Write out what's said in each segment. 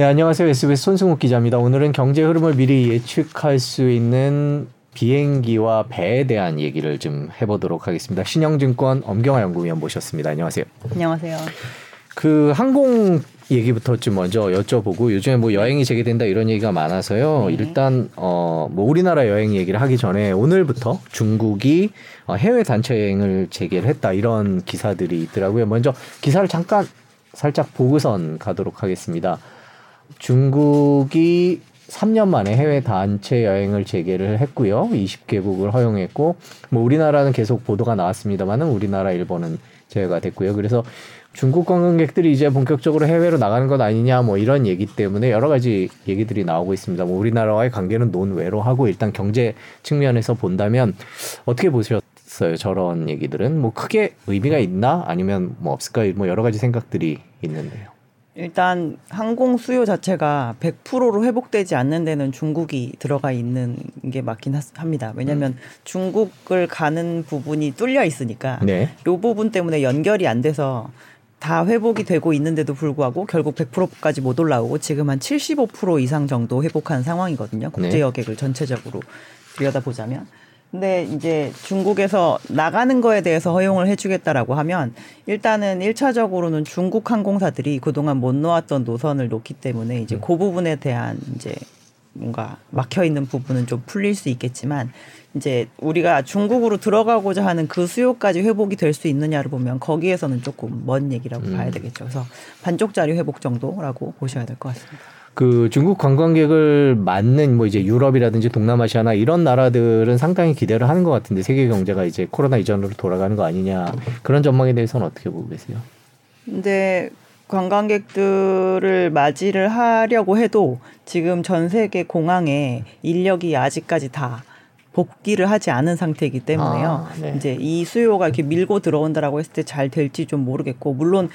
네, 안녕하세요. SBS 손승욱 기자입니다. 오늘은 경제 흐름을 미리 예측할 수 있는 비행기와 배에 대한 얘기를 좀 해보도록 하겠습니다. 신영증권 엄경화 연구위원 모셨습니다. 안녕하세요. 안녕하세요. 그 항공 얘기부터 좀 먼저 여쭤보고 요즘에 뭐 여행이 재개된다 이런 얘기가 많아서요. 네. 일단 어뭐 우리나라 여행 얘기를 하기 전에 오늘부터 중국이 어, 해외 단체 여행을 재개를 했다 이런 기사들이 있더라고요. 먼저 기사를 잠깐 살짝 보고선 가도록 하겠습니다. 중국이 3년 만에 해외 단체 여행을 재개를 했고요. 20개국을 허용했고 뭐 우리나라는 계속 보도가 나왔습니다만은 우리나라 일본은 제외가 됐고요. 그래서 중국 관광객들이 이제 본격적으로 해외로 나가는 것 아니냐 뭐 이런 얘기 때문에 여러 가지 얘기들이 나오고 있습니다. 뭐 우리나라와의 관계는 논외로 하고 일단 경제 측면에서 본다면 어떻게 보셨어요? 저런 얘기들은 뭐 크게 의미가 있나 아니면 뭐 없을까 뭐 여러 가지 생각들이 있는데요. 일단 항공 수요 자체가 100%로 회복되지 않는 데는 중국이 들어가 있는 게 맞긴 합니다. 왜냐하면 음. 중국을 가는 부분이 뚫려 있으니까 네. 이 부분 때문에 연결이 안 돼서 다 회복이 되고 있는데도 불구하고 결국 100%까지 못 올라오고 지금 한 75% 이상 정도 회복한 상황이거든요. 국제 네. 여객을 전체적으로 들여다보자면. 근데 이제 중국에서 나가는 거에 대해서 허용을 해주겠다라고 하면 일단은 일차적으로는 중국 항공사들이 그동안 못 놓았던 노선을 놓기 때문에 이제 음. 그 부분에 대한 이제 뭔가 막혀 있는 부분은 좀 풀릴 수 있겠지만 이제 우리가 중국으로 들어가고자 하는 그 수요까지 회복이 될 수 있느냐를 보면 거기에서는 조금 먼 얘기라고 음. 봐야 되겠죠. 그래서 반쪽짜리 회복 정도라고 보셔야 될 것 같습니다. 그 중국 관광객을 맞는 뭐 이제 유럽이라든지 동남아시아나 이런 나라들은 상당히 기대를 하는 것 같은데 세계 경제가 이제 코로나 이전으로 돌아가는 거 아니냐 그런 전망에 대해서는 어떻게 보고 계세요? 근데 관광객들을 맞이를 하려고 해도 지금 전 세계 공항에 인력이 아직까지 다 복귀를 하지 않은 상태이기 때문에요. 아, 네. 이제 이 수요가 이렇게 밀고 들어온다라고 했을 때 잘 될지 좀 모르겠고 물론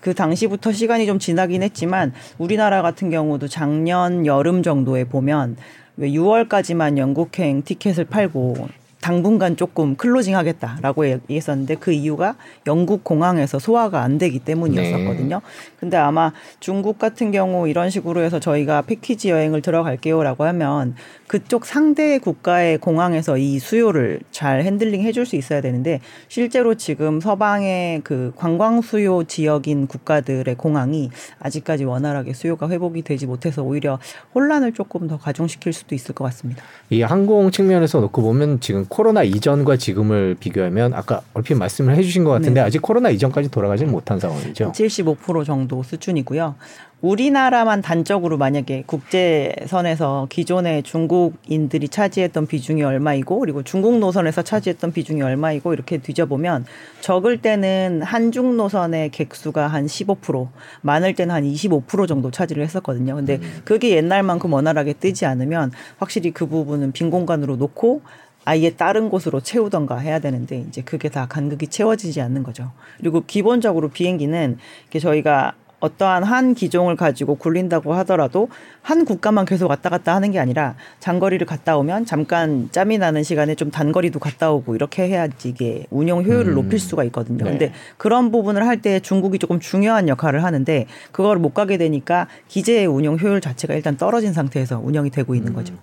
그 당시부터 시간이 좀 지나긴 했지만 우리나라 같은 경우도 작년 여름 정도에 보면 왜 6월까지만 영국행 티켓을 팔고 당분간 조금 closing 하겠다라고 얘기했었는데 그 이유가 영국 공항에서 소화가 안 되기 때문이었었거든요. 네. 근데 아마 중국 같은 경우 이런 식으로 해서 저희가 패키지 여행을 들어갈게요라고 하면 그쪽 상대 국가의 공항에서 이 수요를 잘 handling 해줄 수 있어야 되는데 실제로 지금 서방의 그 관광 수요 지역인 국가들의 공항이 아직까지 원활하게 수요가 회복이 되지 못해서 오히려 혼란을 조금 더 가중시킬 수도 있을 것 같습니다. 이 항공 측면에서 놓고 보면 지금 코로나 이전과 지금을 비교하면 아까 얼핏 말씀을 해주신 것 같은데 네. 아직 코로나 이전까지 돌아가지는 못한 상황이죠. 75% 정도 수준이고요. 우리나라만 단적으로 만약에 국제선에서 기존의 중국인들이 차지했던 비중이 얼마이고 그리고 중국 노선에서 차지했던 비중이 얼마이고 이렇게 뒤져보면 적을 때는 한중 노선의 객수가 한 15% 많을 때는 한 25% 정도 차지를 했었거든요. 근데 음. 그게 옛날만큼 원활하게 뜨지 않으면 확실히 그 부분은 빈 공간으로 놓고 아예 다른 곳으로 채우던가 해야 되는데 이제 그게 다 간극이 채워지지 않는 거죠. 그리고 기본적으로 비행기는 저희가 어떠한 한 기종을 가지고 굴린다고 하더라도 한 국가만 계속 왔다 갔다 하는 게 아니라 장거리를 갔다 오면 잠깐 짬이 나는 시간에 좀 단거리도 갔다 오고 이렇게 해야지 이게 운영 효율을 음. 높일 수가 있거든요. 네. 근데 그런 부분을 할 때 중국이 조금 중요한 역할을 하는데 그걸 못 가게 되니까 기재의 운영 효율 자체가 일단 떨어진 상태에서 운영이 되고 있는 음. 거죠.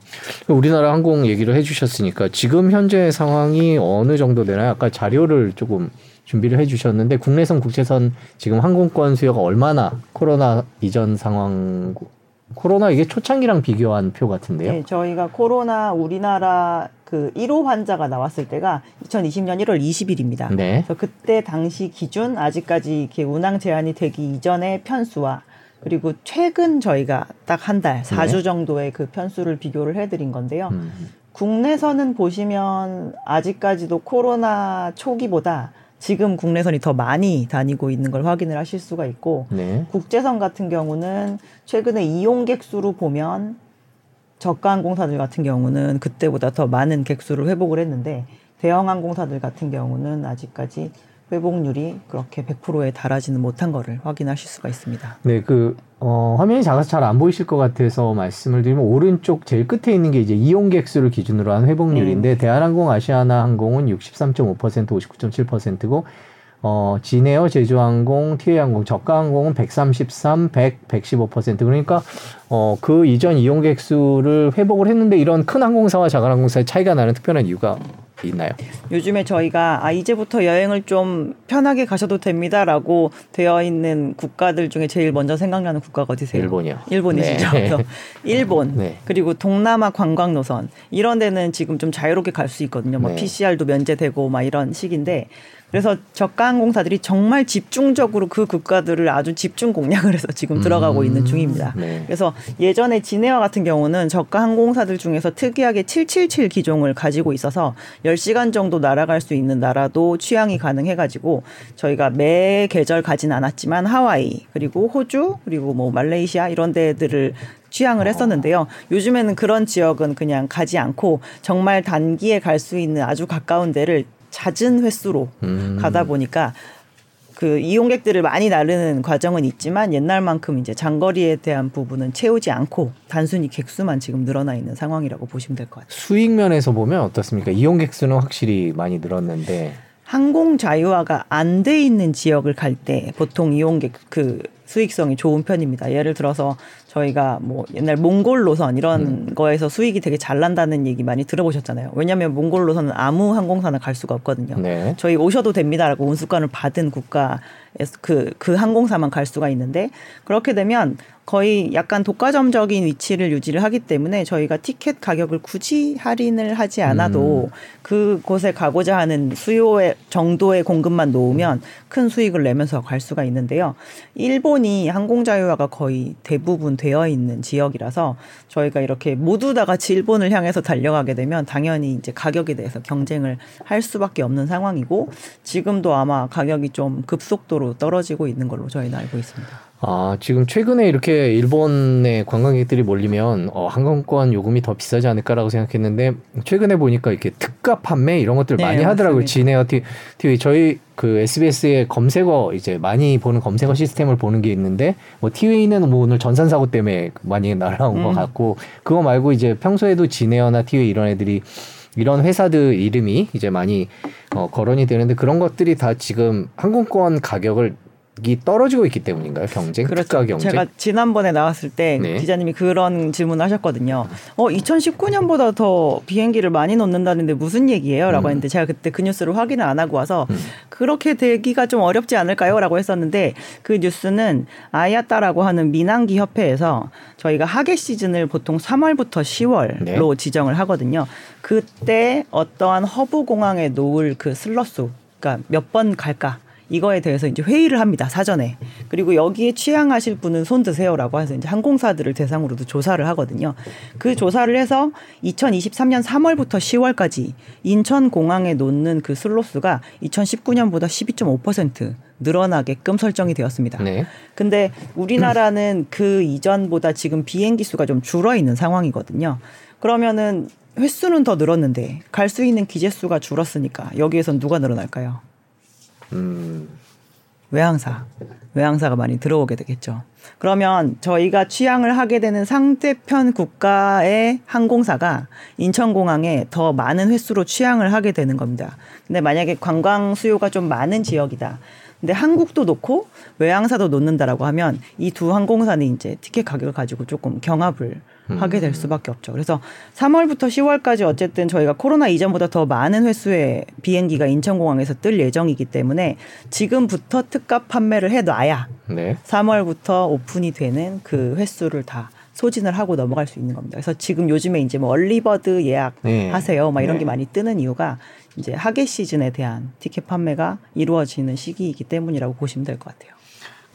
우리나라 항공 얘기를 해 주셨으니까 지금 현재 상황이 어느 정도 되나요? 아까 자료를 조금 준비를 해주셨는데 국내선 국제선 지금 항공권 수요가 얼마나 코로나 이전 상황 코로나 이게 초창기랑 비교한 표 같은데요. 네, 저희가 코로나 우리나라 그 1호 환자가 나왔을 때가 2020년 1월 20일입니다. 네. 그래서 그때 당시 기준 아직까지 이렇게 운항 제한이 되기 이전의 편수와 그리고 최근 저희가 딱 한 달, 4주 네. 정도의 그 편수를 비교를 해드린 건데요. 음. 국내선은 보시면 아직까지도 코로나 초기보다 지금 국내선이 더 많이 다니고 있는 걸 확인을 하실 수가 있고 네. 국제선 같은 경우는 최근에 이용객 수로 보면 저가 항공사들 같은 경우는 그때보다 더 많은 객수를 회복을 했는데 대형 항공사들 같은 경우는 아직까지 회복률이 그렇게 100%에 달하지는 못한 거를 확인하실 수가 있습니다. 네, 그 어, 화면이 작아서 잘 안 보이실 것 같아서 말씀을 드리면 오른쪽 제일 끝에 있는 게 이제 이용객 수를 기준으로 한 회복률인데 네. 대한항공, 아시아나 항공은 63.5%, 59.7%고 어, 진에어, 제주항공, 티웨이항공, 저가항공은 133, 100, 115% 그러니까 어, 그 이전 이용객 수를 회복을 했는데 이런 큰 항공사와 작은 항공사의 차이가 나는 특별한 이유가 있나요? 요즘에 저희가 아 이제부터 여행을 좀 편하게 가셔도 됩니다라고 되어 있는 국가들 중에 제일 먼저 생각나는 국가가 어디세요? 일본이요. 일본이시죠. 네. 일본 네. 그리고 동남아 관광 노선 이런 데는 지금 좀 자유롭게 갈 수 있거든요. 뭐 네. PCR도 면제되고 막 이런 식인데 그래서 저가 항공사들이 정말 집중적으로 그 국가들을 아주 집중 공략을 해서 지금 들어가고 있는 중입니다. 네. 그래서 예전에 진에어 같은 경우는 저가 항공사들 중에서 특이하게 777 기종을 가지고 있어서 10시간 정도 날아갈 수 있는 나라도 취향이 가능해 가지고 저희가 매 계절 가진 않았지만 하와이 그리고 호주 그리고 뭐 말레이시아 이런 데들을 취향을 했었는데요. 요즘에는 그런 지역은 그냥 가지 않고 정말 단기에 갈 수 있는 아주 가까운 데를 잦은 횟수로 음. 가다 보니까 그 이용객들을 많이 나르는 과정은 있지만 옛날만큼 이제 장거리에 대한 부분은 채우지 않고 단순히 객수만 지금 늘어나 있는 상황이라고 보시면 될 것 같아요. 수익 면에서 보면 어떻습니까? 이용객 수는 확실히 많이 늘었는데 항공 자유화가 안 돼 있는 지역을 갈 때 보통 이용객 그 수익성이 좋은 편입니다. 예를 들어서 저희가 뭐 옛날 몽골 노선 이런 음. 거에서 수익이 되게 잘 난다는 얘기 많이 들어보셨잖아요. 왜냐하면 몽골 노선은 아무 항공사나 갈 수가 없거든요. 네. 저희 오셔도 됩니다라고 운수권을 받은 국가에서 그, 그 항공사만 갈 수가 있는데 그렇게 되면 거의 약간 독과점적인 위치를 유지를 하기 때문에 저희가 티켓 가격을 굳이 할인을 하지 않아도 그곳에 가고자 하는 수요의 정도의 공급만 놓으면 큰 수익을 내면서 갈 수가 있는데요. 일본이 항공 자유화가 거의 대부분 되어 있는 지역이라서 저희가 이렇게 모두 다 같이 일본을 향해서 달려가게 되면 당연히 이제 가격에 대해서 경쟁을 할 수밖에 없는 상황이고 지금도 아마 가격이 좀 급속도로 떨어지고 있는 걸로 저희는 알고 있습니다. 아, 지금 최근에 이렇게 일본에 관광객들이 몰리면 어, 항공권 요금이 더 비싸지 않을까라고 생각했는데 최근에 보니까 이렇게 특가 판매 이런 것들 네, 많이 하더라고요. 진에어 티- TV 저희 그 SBS의 검색어 이제 많이 보는 검색어 시스템을 보는 게 있는데 뭐 티웨이는 뭐 오늘 전산 사고 때문에 많이 날아온 것 음. 같고 그거 말고 이제 평소에도 진에어나 티웨이 이런 애들이 이런 회사들 이름이 이제 많이 어, 거론이 되는데 그런 것들이 다 지금 항공권 가격을 이 떨어지고 있기 때문인가요? 경쟁, 특가 경쟁. 그렇죠. 제가 지난번에 나왔을 때 네. 기자님이 그런 질문을 하셨거든요. 어, 2019년보다 더 비행기를 많이 넣는다는데 무슨 얘기예요? 라고 음. 했는데 제가 그때 그 뉴스를 확인을 안 하고 와서 음. 그렇게 되기가 좀 어렵지 않을까요? 라고 했었는데 그 뉴스는 IATA라고 하는 민항기 협회에서 저희가 하계 시즌을 보통 3월부터 10월로 네. 지정을 하거든요. 그때 어떠한 허브 공항에 놓을 그 슬롯수, 그러니까 몇 번 갈까? 이거에 대해서 이제 회의를 합니다 사전에 그리고 여기에 취항하실 분은 손 드세요라고 해서 이제 항공사들을 대상으로도 조사를 하거든요 그 조사를 해서 2023년 3월부터 10월까지 인천 공항에 놓는 그 슬롯수가 2019년보다 12.5% 늘어나게끔 설정이 되었습니다. 네. 근데 우리나라는 그 이전보다 지금 비행기 수가 좀 줄어 있는 상황이거든요. 그러면은 횟수는 더 늘었는데 갈 수 있는 기재 수가 줄었으니까 여기에선 누가 늘어날까요? 음, 외항사. 외항사가 많이 들어오게 되겠죠. 그러면 저희가 취향을 하게 되는 상대편 국가의 항공사가 인천공항에 더 많은 횟수로 취향을 하게 되는 겁니다. 근데 만약에 관광 수요가 좀 많은 지역이다. 근데 한국도 놓고 외항사도 놓는다라고 하면 이 두 항공사는 이제 티켓 가격을 가지고 조금 경합을 하게 될 수밖에 없죠. 그래서 3월부터 10월까지 어쨌든 저희가 코로나 이전보다 더 많은 횟수의 비행기가 인천공항에서 뜰 예정이기 때문에 지금부터 특가 판매를 해놔야 네. 3월부터 오픈이 되는 그 횟수를 다 소진을 하고 넘어갈 수 있는 겁니다. 그래서 지금 요즘에 이제 뭐 얼리버드 예약하세요, 막 이런 네. 게 많이 뜨는 이유가 이제 하계 시즌에 대한 티켓 판매가 이루어지는 시기이기 때문이라고 보시면 될 것 같아요.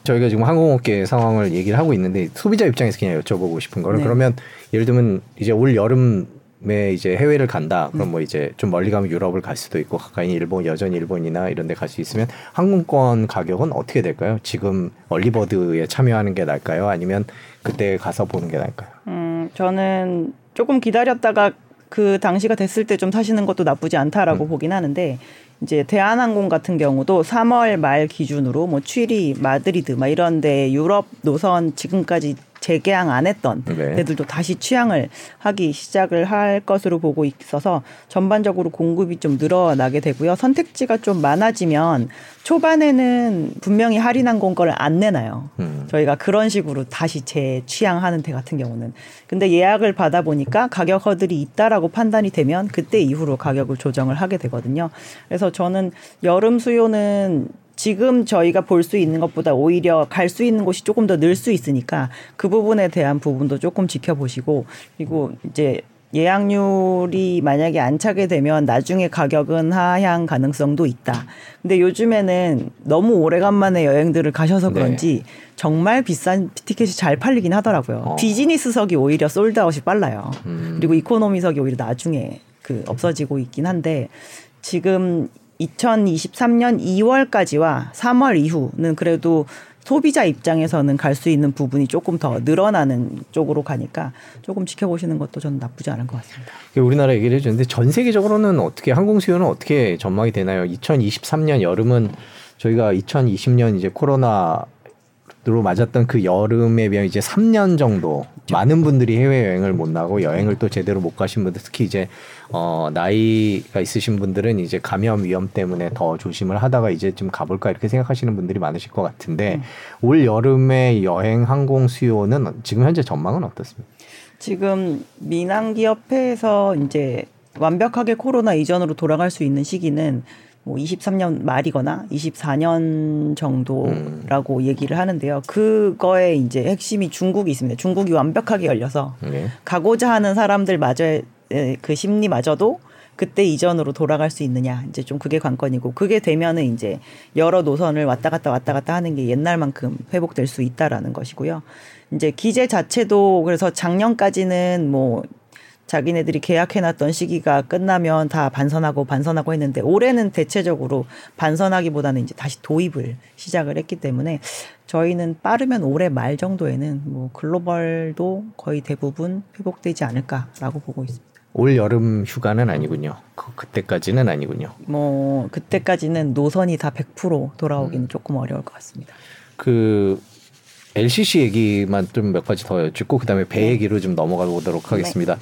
저희가 지금 항공업계 상황을 얘기를 하고 있는데 소비자 입장에서 그냥 여쭤보고 싶은 거는 네. 그러면 예를 들면 이제 올 여름에 이제 해외를 간다. 그럼 뭐 이제 좀 멀리 가면 유럽을 갈 수도 있고 가까이 일본 여전히 일본이나 이런 데 갈 수 있으면 항공권 가격은 어떻게 될까요? 지금 얼리버드에 참여하는 게 나을까요? 아니면 그때 가서 보는 게 나을까요? 음, 저는 조금 기다렸다가 그 당시가 됐을 때좀 타시는 것도 나쁘지 않다라고 보긴 하는데 이제 대한항공 같은 경우도 3월 말 기준으로 뭐 취리, 마드리드 막 이런 데 유럽 노선 지금까지 재개항 안 했던 네. 데들도 다시 취향을 하기 시작을 할 것으로 보고 있어서 전반적으로 공급이 좀 늘어나게 되고요. 선택지가 좀 많아지면 초반에는 분명히 할인한 공거를 안 내놔요. 음. 저희가 그런 식으로 다시 재취향하는 데 같은 경우는. 근데 예약을 받아 보니까 가격 허들이 있다라고 판단이 되면 그때 이후로 가격을 조정을 하게 되거든요. 그래서 저는 여름 수요는 지금 저희가 볼 수 있는 것보다 오히려 갈 수 있는 곳이 조금 더 늘 수 있으니까 그 부분에 대한 부분도 조금 지켜보시고 그리고 이제 예약률이 만약에 안 차게 되면 나중에 가격은 하향 가능성도 있다. 근데 요즘에는 너무 오래간만에 여행들을 가셔서 네. 그런지 정말 비싼 티켓이 잘 팔리긴 하더라고요. 어. 비즈니스석이 오히려 솔드아웃이 빨라요. 음. 그리고 이코노미석이 오히려 나중에 그 없어지고 있긴 한데 지금 2023년 2월까지와 3월 이후는 그래도 소비자 입장에서는 갈 수 있는 부분이 조금 더 늘어나는 쪽으로 가니까 조금 지켜보시는 것도 저는 나쁘지 않은 것 같습니다. 우리나라 얘기를 해주는데 전 세계적으로는 어떻게 항공 수요는 어떻게 전망이 되나요? 2023년 여름은 저희가 2020년 이제 코로나 로 맞았던 그 여름에 비하면 이제 3년 정도 많은 분들이 해외 여행을 못 나고 여행을 또 제대로 못 가신 분들 특히 이제 어 나이가 있으신 분들은 이제 감염 위험 때문에 더 조심을 하다가 이제 좀 가볼까 이렇게 생각하시는 분들이 많으실 것 같은데 음. 올 여름에 여행 항공 수요는 지금 현재 전망은 어떻습니까? 지금 민항기협회에서 이제 완벽하게 코로나 이전으로 돌아갈 수 있는 시기는 뭐 23년 말이거나 24년 정도라고 얘기를 하는데요. 그거에 이제 핵심이 중국이 있습니다. 중국이 완벽하게 열려서 네. 가고자 하는 사람들마저의 그 심리마저도 그때 이전으로 돌아갈 수 있느냐 이제 좀 그게 관건이고 그게 되면은 이제 여러 노선을 왔다 갔다 왔다 갔다 하는 게 옛날만큼 회복될 수 있다라는 것이고요. 이제 기재 자체도 그래서 작년까지는 뭐 자기네들이 계약해놨던 시기가 끝나면 다 반선하고 반선하고 했는데 올해는 대체적으로 반선하기보다는 이제 다시 도입을 시작을 했기 때문에 저희는 빠르면 올해 말 정도에는 뭐 글로벌도 거의 대부분 회복되지 않을까라고 보고 있습니다. 올 여름 휴가는 아니군요. 그, 그때까지는 아니군요. 뭐 그때까지는 노선이 다 100% 돌아오기는 조금 어려울 것 같습니다. 그 LCC 얘기만 좀 몇 가지 더 여쭙고 그다음에 배 네. 얘기로 좀 넘어가 보도록 하겠습니다.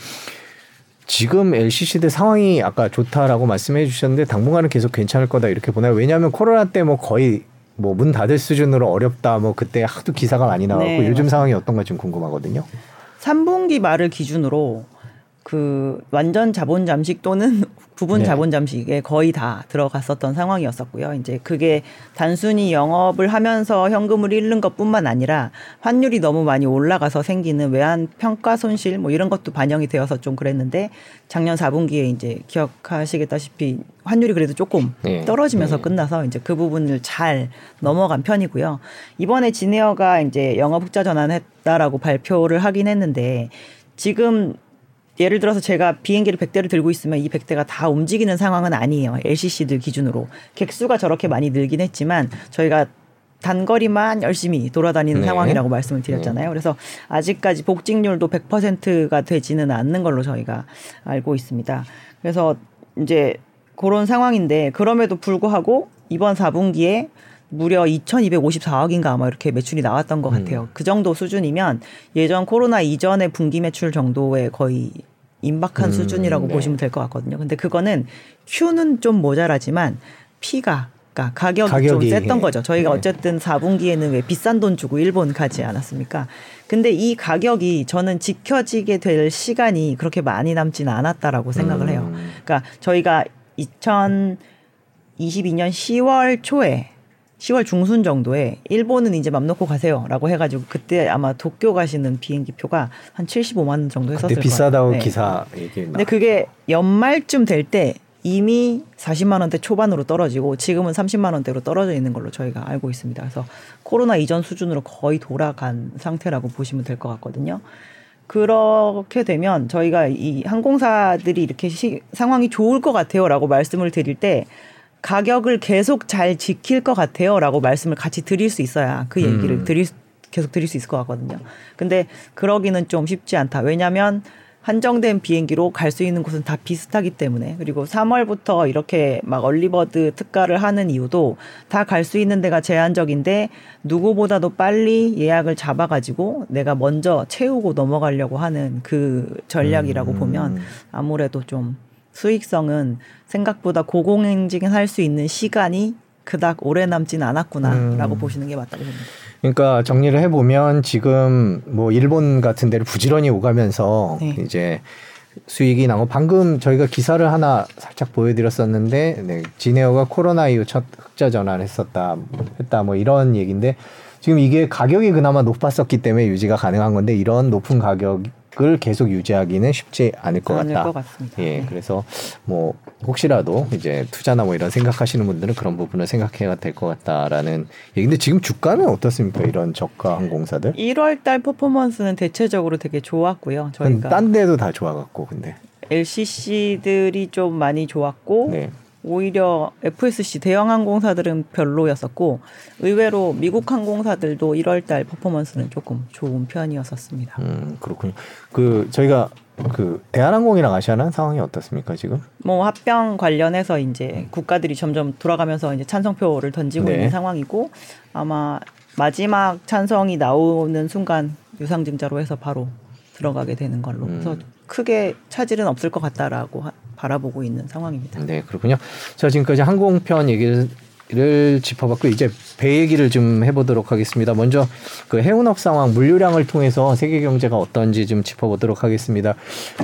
지금 LCC들 상황이 아까 좋다라고 말씀해 주셨는데 당분간은 계속 괜찮을 거다 이렇게 보나요? 왜냐하면 코로나 때 뭐 거의 뭐 문 닫을 수준으로 어렵다 뭐 그때 하도 기사가 많이 나왔고 네, 요즘 맞습니다. 상황이 어떤가 좀 궁금하거든요. 3분기 말을 기준으로 그 완전 자본 잠식 또는 부분 네. 자본 잠식에 거의 다 들어갔었던 상황이었었고요. 이제 그게 단순히 영업을 하면서 현금을 잃는 것뿐만 아니라 환율이 너무 많이 올라가서 생기는 외환 평가 손실 뭐 이런 것도 반영이 되어서 좀 그랬는데 작년 4분기에 이제 기억하시겠다시피 환율이 그래도 조금 네. 떨어지면서 네. 끝나서 이제 그 부분을 잘 넘어간 편이고요. 이번에 진에어가 이제 영업 흑자 전환했다라고 발표를 하긴 했는데 지금 예를 들어서 제가 비행기를 100대를 들고 있으면 이 100대가 다 움직이는 상황은 아니에요. LCC들 기준으로. 객수가 저렇게 많이 늘긴 했지만 저희가 단거리만 열심히 돌아다니는 네. 상황이라고 말씀을 드렸잖아요. 그래서 아직까지 복직률도 100%가 되지는 않는 걸로 저희가 알고 있습니다. 그래서 이제 그런 상황인데 그럼에도 불구하고 이번 4분기에 무려 2,254억인가 아마 이렇게 매출이 나왔던 것 같아요. 그 정도 수준이면 예전 코로나 이전의 분기 매출 정도의 거의 임박한 음, 수준이라고 네. 보시면 될 것 같거든요. 근데 그거는 Q는 좀 모자라지만 P가 그러니까 가격이, 가격이, 좀 셌던 예. 거죠. 저희가 네. 어쨌든 4분기에는 왜 비싼 돈 주고 일본 가지 않았습니까? 근데 이 가격이 저는 지켜지게 될 시간이 그렇게 많이 남지는 않았다라고 생각을 해요. 음. 그러니까 저희가 2022년 10월 초에 10월 중순 정도에 일본은 이제 맘 놓고 가세요라고 해가지고 그때 아마 도쿄 가시는 비행기 표가 한 75만 원 정도 했었을 거예요. 비싸다고 네. 기사 얘기 나. 근데 그게 연말쯤 될 때 이미 40만 원대 초반으로 떨어지고 지금은 30만 원대로 떨어져 있는 걸로 저희가 알고 있습니다. 그래서 코로나 이전 수준으로 거의 돌아간 상태라고 보시면 될 것 같거든요. 그렇게 되면 저희가 이 항공사들이 이렇게 시, 상황이 좋을 것 같아요라고 말씀을 드릴 때 가격을 계속 잘 지킬 것 같아요라고 말씀을 같이 드릴 수 있어야 그 얘기를 음. 드릴 수- 계속 드릴 수 있을 것 같거든요. 근데 그러기는 좀 쉽지 않다. 왜냐하면 한정된 비행기로 갈 수 있는 곳은 다 비슷하기 때문에 그리고 3월부터 이렇게 막 얼리버드 특가를 하는 이유도 다 갈 수 있는 데가 제한적인데 누구보다도 빨리 예약을 잡아가지고 내가 먼저 채우고 넘어가려고 하는 그 전략이라고 음. 보면 아무래도 좀 수익성은 생각보다 고공행진 할수 있는 시간이 그닥 오래 남진 않았구나라고 음. 보시는 게 맞다고 봅니다. 그러니까 정리를 해보면 지금 뭐 일본 같은 데를 부지런히 오가면서 네. 이제 수익이 나고 방금 저희가 기사를 하나 살짝 보여드렸었는데 네, 지네어가 코로나 이후 첫 흑자 전환을 했었다 했다 뭐 이런 얘기인데 지금 이게 가격이 그나마 높았었기 때문에 유지가 가능한 건데 이런 높은 가격 을 계속 유지하기는 쉽지 않을 것 않을 같다. 것 같습니다. 예, 네. 그래서 뭐 혹시라도 이제 투자나 뭐 이런 생각하시는 분들은 그런 부분을 생각해야 될 것 같다라는 얘기인데 지금 주가는 어떻습니까? 이런 저가 항공사들? 1월 달 퍼포먼스는 대체적으로 되게 좋았고요. 저희가 딴 데도 다 좋아갖고 근데 LCC들이 좀 많이 좋았고 네. 오히려 FSC 대형 항공사들은 별로였었고 의외로 미국 항공사들도 1월 달 퍼포먼스는 조금 좋은 편이었었습니다. 음 그렇군요. 그 저희가 그 대한항공이랑 아시아나는 상황이 어떻습니까 지금? 뭐 합병 관련해서 이제 국가들이 점점 돌아가면서 이제 찬성표를 던지고 네. 있는 상황이고 아마 마지막 찬성이 나오는 순간 유상증자로 해서 바로 들어가게 되는 걸로. 음. 그래서 크게 차질은 없을 것 같다라고 하- 바라보고 있는 상황입니다. 네 그렇군요. 자 지금까지 항공편 얘기를 짚어봤고 이제 배 얘기를 좀 해보도록 하겠습니다. 먼저 그 해운업 상황 물류량을 통해서 세계 경제가 어떤지 좀 짚어보도록 하겠습니다.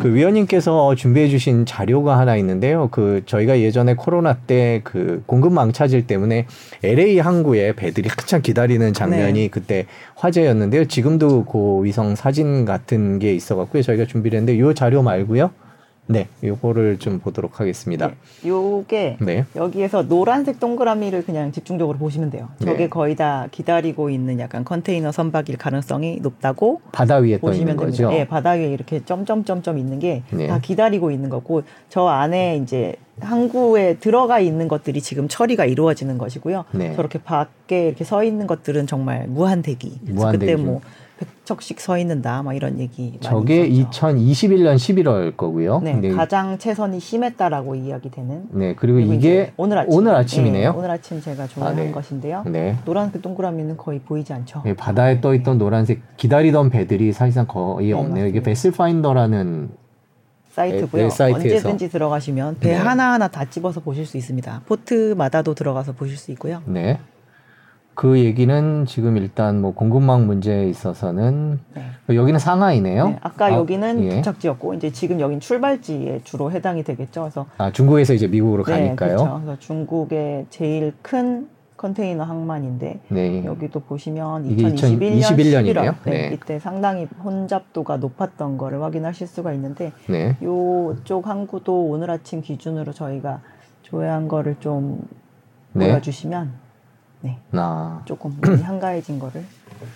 그 위원님께서 준비해주신 자료가 하나 있는데요. 그 저희가 예전에 코로나 때 그 공급 망 차질 때문에 LA 항구에 배들이 한참 기다리는 장면이 네. 그때 화제였는데요. 지금도 그 위성 사진 같은 게 있어갖고요. 저희가 준비를 했는데 이 자료 말고요. 네, 요거를 좀 보도록 하겠습니다. 네. 요게 네. 여기에서 노란색 동그라미를 그냥 집중적으로 보시면 돼요. 저게 네. 거의 다 기다리고 있는 약간 컨테이너 선박일 가능성이 높다고 바다 위에 떠 보시면 있는 됩니다. 거죠. 예, 바다 위에 이렇게 점점점점 있는 게다 네. 기다리고 있는 거고 저 안에 이제 항구에 들어가 있는 것들이 지금 처리가 이루어지는 것이고요. 네. 저렇게 밖에 이렇게 서 있는 것들은 정말 무한 대기. 무한 그때 대기. 뭐 백척씩 서 있는다, 막 이런 얘기. 저게 있었죠. 2021년 11월 거고요. 네, 네. 가장 최선이 심했다라고 이야기되는. 네, 그리고 그리고 이게 오늘 아침 오늘 아침이네요. 네, 오늘 아침 제가 조회한 아, 네. 것인데요. 네. 노란색 동그라미는 거의 보이지 않죠. 네, 바다에 떠 있던 노란색 기다리던 배들이 사실상 거의 네, 없네요. 이게 맞습니다. 베슬 파인더라는 사이트고요. 네, 사이트에서. 언제든지 들어가시면 배 네. 하나하나 다 집어서 보실 수 있습니다. 포트마다도 들어가서 보실 수 있고요. 네. 그 얘기는 지금 일단 뭐 공급망 문제에 있어서는 네. 여기는 상하이네요. 네, 아까 아, 여기는 예. 도착지였고 이제 지금 여긴 출발지에 주로 해당이 되겠죠. 그래서 아, 중국에서 이제 미국으로 네, 가니까요. 그렇죠. 그래서 중국의 제일 큰 컨테이너 항만인데 네. 여기도 보시면 이게 2021년 2021 년이네요. 11월 네, 네. 이때 상당히 혼잡도가 높았던 거를 확인하실 수가 있는데 네. 요쪽 항구도 오늘 아침 기준으로 저희가 조회한 거를 좀 네. 보여주시면 네, 나. 조금 한가해진 거를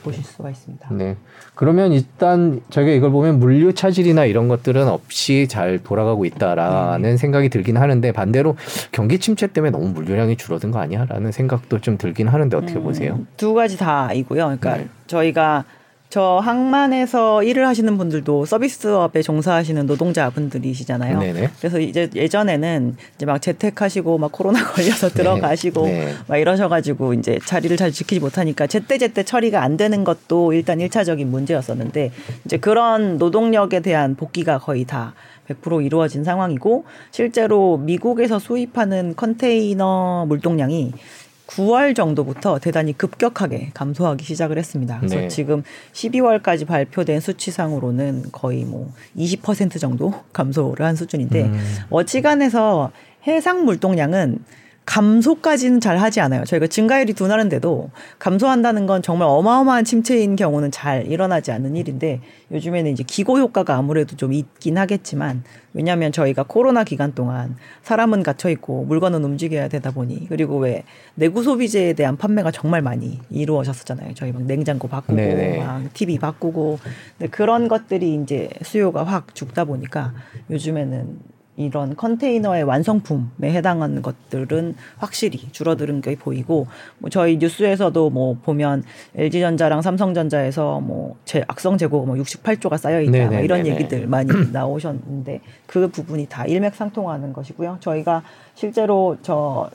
보실 수가 있습니다. 네. 그러면 일단 저희가 이걸 보면 물류 차질이나 이런 것들은 없이 잘 돌아가고 있다라는 생각이 들긴 하는데 반대로 경기 침체 때문에 너무 물류량이 줄어든 거 아니야라는 생각도 좀 들긴 하는데 어떻게 음, 보세요? 두 가지 다이고요. 그러니까 네. 저희가 저 항만에서 일을 하시는 분들도 서비스업에 종사하시는 노동자분들이시잖아요. 네네. 그래서 이제 예전에는 이제 막 재택하시고 막 코로나 걸려서 들어가시고 네. 막 이러셔가지고 이제 자리를 잘 지키지 못하니까 제때 제때 처리가 안 되는 것도 일단 일차적인 문제였었는데 이제 그런 노동력에 대한 복귀가 거의 다 100% 이루어진 상황이고 실제로 미국에서 수입하는 컨테이너 물동량이 9월 정도부터 대단히 급격하게 감소하기 시작을 했습니다. 그래서 네. 지금 12월까지 발표된 수치상으로는 거의 뭐 20% 정도 감소를 한 수준인데 음. 어지간해서 해상 물동량은 감소까지는 잘 하지 않아요. 저희가 증가율이 둔하는데도 감소한다는 건 정말 어마어마한 침체인 경우는 잘 일어나지 않는 일인데 요즘에는 이제 기고 효과가 아무래도 좀 있긴 하겠지만 왜냐하면 저희가 코로나 기간 동안 사람은 갇혀 있고 물건은 움직여야 되다 보니 그리고 왜 내구 소비재에 대한 판매가 정말 많이 이루어졌었잖아요. 저희 막 냉장고 바꾸고 네네. 막 TV 바꾸고 그런 것들이 이제 수요가 확 죽다 보니까 요즘에는 이런 컨테이너의 완성품에 해당하는 것들은 확실히 줄어드는 게 보이고 뭐 저희 뉴스에서도 뭐 보면 LG전자랑 삼성전자에서 뭐 제 악성 재고가 뭐 68조가 쌓여 있다 뭐 이런 얘기들 많이 나오셨는데 그 부분이 다 일맥상통하는 것이고요. 저희가 실제로 저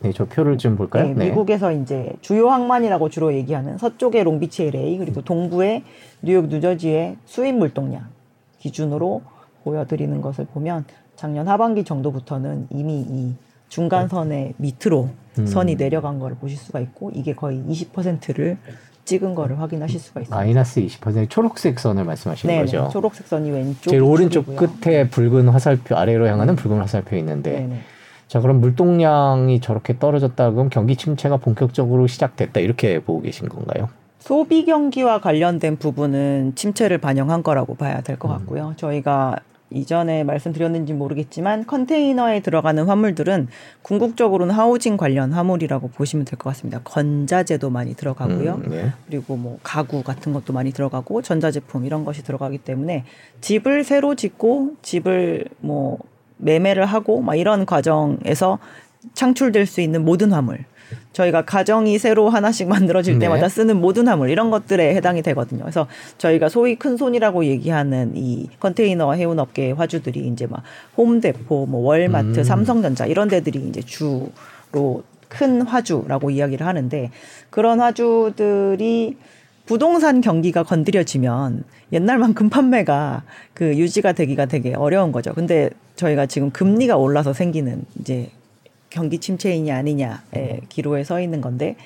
네, 저 표를 좀 볼까요? 네, 미국에서 네. 이제 주요 항만이라고 주로 얘기하는 서쪽의 롱비치 LA 그리고 동부의 뉴욕 뉴저지의 수입 물동량 기준으로 보여드리는 것을 보면 작년 하반기 정도부터는 이미 이 중간선의 밑으로 음. 선이 내려간 것을 보실 수가 있고 이게 거의 20%를 찍은 거를 확인하실 수가 있습니다. 마이너스 20% 초록색 선을 말씀하시는 네네, 거죠? 초록색 선이 왼쪽 제일 오른쪽 끝에 붉은 화살표 아래로 향하는 음. 붉은 화살표 있는데 네네. 자 그럼 물동량이 저렇게 떨어졌다 그럼 경기 침체가 본격적으로 시작됐다 이렇게 보고 계신 건가요? 소비 경기와 관련된 부분은 침체를 반영한 거라고 봐야 될것 음. 같고요. 음. 저희가 이전에 말씀드렸는지 모르겠지만 컨테이너에 들어가는 화물들은 궁극적으로는 하우징 관련 화물이라고 보시면 될 것 같습니다. 건자재도 많이 들어가고요. 음, 네. 그리고 뭐 가구 같은 것도 많이 들어가고 전자제품 이런 것이 들어가기 때문에 집을 새로 짓고 집을 뭐 매매를 하고 막 이런 과정에서 창출될 수 있는 모든 화물 저희가 가정이 새로 하나씩 만들어질 때마다 네. 쓰는 모든 화물 이런 것들에 해당이 되거든요. 그래서 저희가 소위 큰 손이라고 얘기하는 이 컨테이너 해운 업계의 화주들이 이제 막 홈데포, 뭐 월마트, 음. 삼성전자 이런 데들이 이제 주로 큰 화주라고 이야기를 하는데 그런 화주들이 부동산 경기가 건드려지면 옛날만큼 판매가 그 유지가 되기가 되게 어려운 거죠. 근데 저희가 지금 금리가 올라서 생기는 이제 경기 침체이냐 아니냐의 기로에 서 있는 건데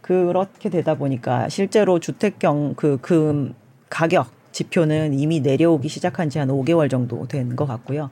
그렇게 되다 보니까 실제로 주택경 그 금 가격 지표는 이미 내려오기 시작한 지 한 5개월 정도 된 것 같고요.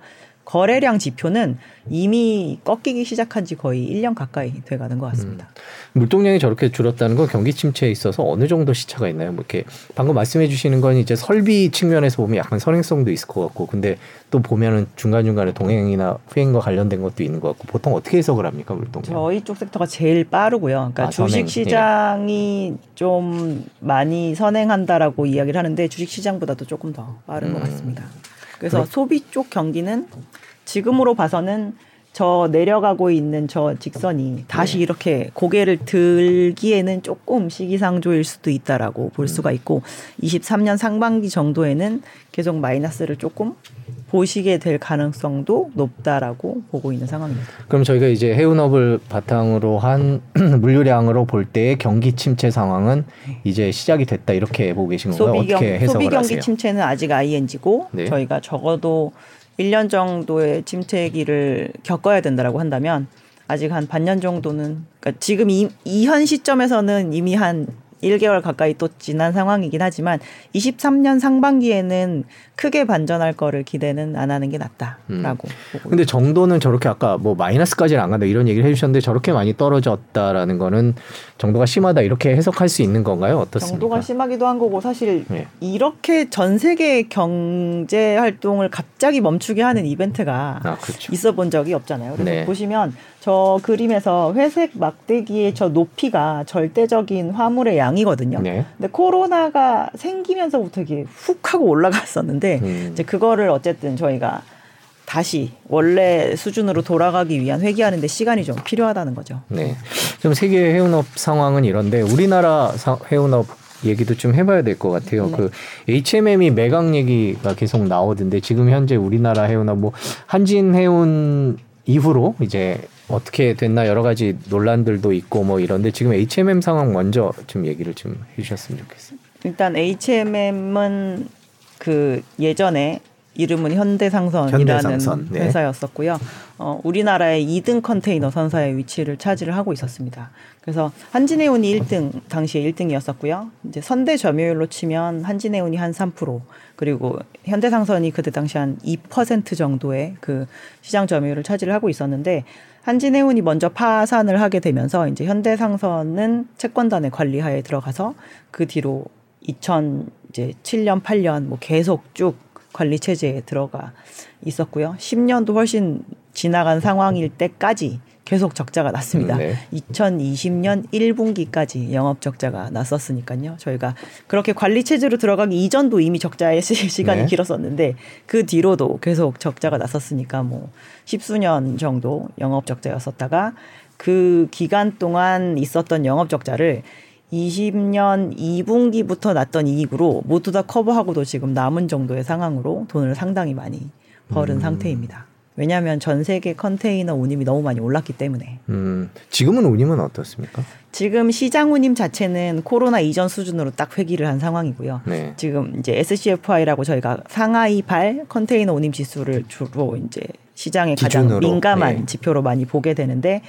거래량 지표는 이미 꺾이기 시작한 지 거의 1년 가까이 돼 가는 것 같습니다. 음. 물동량이 저렇게 줄었다는 건 경기 침체에 있어서 어느 정도 시차가 있나요? 뭐 이렇게 방금 말씀해 주시는 건 이제 설비 측면에서 보면 약간 선행성도 있을 것 같고 근데 또 보면은 중간중간에 동행이나 후행과 관련된 것도 있는 것 같고 보통 어떻게 해석을 합니까 물동량? 저희 쪽 섹터가 제일 빠르고요. 그러니까 아, 주식 시장이 예. 좀 많이 선행한다라고 이야기를 하는데 주식 시장보다도 조금 더 빠른 음. 것 같습니다. 그래서 그럼. 소비 쪽 경기는 지금으로 봐서는 저 내려가고 있는 저 직선이 다시 네. 이렇게 고개를 들기에는 조금 시기상조일 수도 있다라고 볼 음. 수가 있고 23년 상반기 정도에는 계속 마이너스를 조금 보시게 될 가능성도 높다라고 보고 있는 상황입니다. 그럼 저희가 이제 해운업을 바탕으로 한 물류량으로 볼 때의 경기 침체 상황은 이제 시작이 됐다 이렇게 보고 계신 건가요? 소비 어떻게 해석을 소비 경기 하세요? 침체는 아직 ING고 네. 저희가 적어도 1년 정도의 침체기를 겪어야 된다라고 한다면 아직 한 반년 정도는 그러니까 지금 이, 이 현 시점에서는 이미 한 1개월 가까이 또 지난 상황이긴 하지만 23년 상반기에는 크게 반전할 거를 기대는 안 하는 게 낫다라고. 음. 근데 정도는 저렇게 아까 뭐 마이너스까지는 안 간다 이런 얘기를 해주셨는데 저렇게 많이 떨어졌다라는 거는 정도가 심하다 이렇게 해석할 수 있는 건가요? 어떻습니까? 정도가 심하기도 한 거고 사실 네. 이렇게 전 세계 경제 활동을 갑자기 멈추게 하는 이벤트가 아, 그렇죠. 있어 본 적이 없잖아요. 그래서 네. 보시면 저 그림에서 회색 막대기의 저 높이가 절대적인 화물의 양이거든요. 네. 근데 코로나가 생기면서부터 이게 훅 하고 올라갔었는데 음. 이제 그거를 어쨌든 저희가 다시 원래 수준으로 돌아가기 위한 회귀하는데 시간이 좀 필요하다는 거죠. 네. 좀 세계 해운업 상황은 이런데 우리나라 해운업 얘기도 좀 해봐야 될 것 같아요. 네. 그 HMM이 매각 얘기가 계속 나오던데 지금 현재 우리나라 해운업 뭐 한진 해운 이후로 이제 어떻게 됐나 여러 가지 논란들도 있고 뭐 이런데 지금 HMM 상황 먼저 좀 얘기를 좀 해주셨으면 좋겠어요. 일단 HMM은 그 예전에 이름은 현대상선이라는 현대상선, 네. 회사였었고요. 어, 우리나라의 2등 컨테이너 선사의 위치를 차지를 하고 있었습니다. 그래서 한진해운이 1등 당시에 1등이었었고요. 이제 선대 점유율로 치면 한진해운이 한 3% 그리고 현대상선이 그때 당시 한 2% 정도의 그 시장 점유율을 차지를 하고 있었는데 한진해운이 먼저 파산을 하게 되면서 이제 현대상선은 채권단의 관리하에 들어가서 그 뒤로 2007년 8년 뭐 계속 쭉 관리 체제에 들어가 있었고요. 10년도 훨씬 지나간 상황일 때까지 계속 적자가 났습니다. 네. 2020년 1분기까지 영업 적자가 났었으니까요. 저희가 그렇게 관리 체제로 들어가기 이전도 이미 적자의 시- 시간이 네. 길었었는데 그 뒤로도 계속 적자가 났었으니까 뭐 십수년 정도 영업 적자였었다가 그 기간 동안 있었던 영업 적자를 20년 2분기부터 났던 이익으로 모두 다 커버하고도 지금 남은 정도의 상황으로 돈을 상당히 많이 벌은 음. 상태입니다. 왜냐하면 전 세계 컨테이너 운임이 너무 많이 올랐기 때문에 음, 지금은 운임은 어떻습니까? 지금 시장 운임 자체는 코로나 이전 수준으로 딱 회귀를 한 상황이고요. 네. 지금 이제 SCFI라고 저희가 상하이 발 컨테이너 운임 지수를 주로 이제 시장에 가장 기준으로, 민감한 네. 지표로 많이 보게 되는데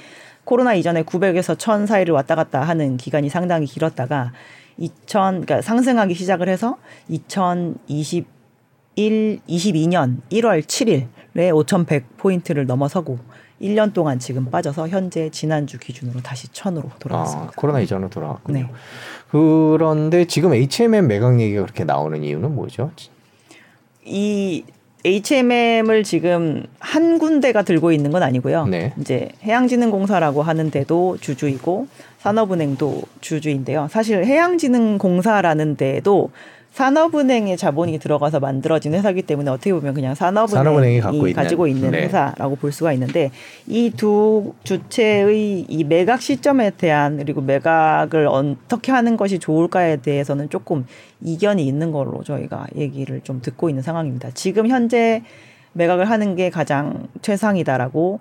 코로나 이전에 900에서 1000 사이를 왔다 갔다 하는 기간이 상당히 길었다가 2000 그러니까 상승하기 시작을 해서 2021 22년 1월 7일에 5100 포인트를 넘어서고 1년 동안 지금 빠져서 현재 지난주 기준으로 다시 1000으로 돌아왔습니다. 아, 코로나 이전으로 돌아왔군요. 네. 그런데 지금 HMM 매각 얘기가 그렇게 나오는 이유는 뭐죠? 이 HMM을 지금 한 군데가 들고 있는 건 아니고요. 네. 이제 해양진흥공사라고 하는데도 주주이고 산업은행도 주주인데요. 사실 해양진흥공사라는 데도 산업은행의 자본이 들어가서 만들어진 회사이기 때문에 어떻게 보면 그냥 산업은행이, 산업은행이 갖고 있는, 가지고 있는 네. 회사라고 볼 수가 있는데 이 두 주체의 이 매각 시점에 대한 그리고 매각을 어떻게 하는 것이 좋을까에 대해서는 조금 이견이 있는 걸로 저희가 얘기를 좀 듣고 있는 상황입니다. 지금 현재 매각을 하는 게 가장 최상이다라고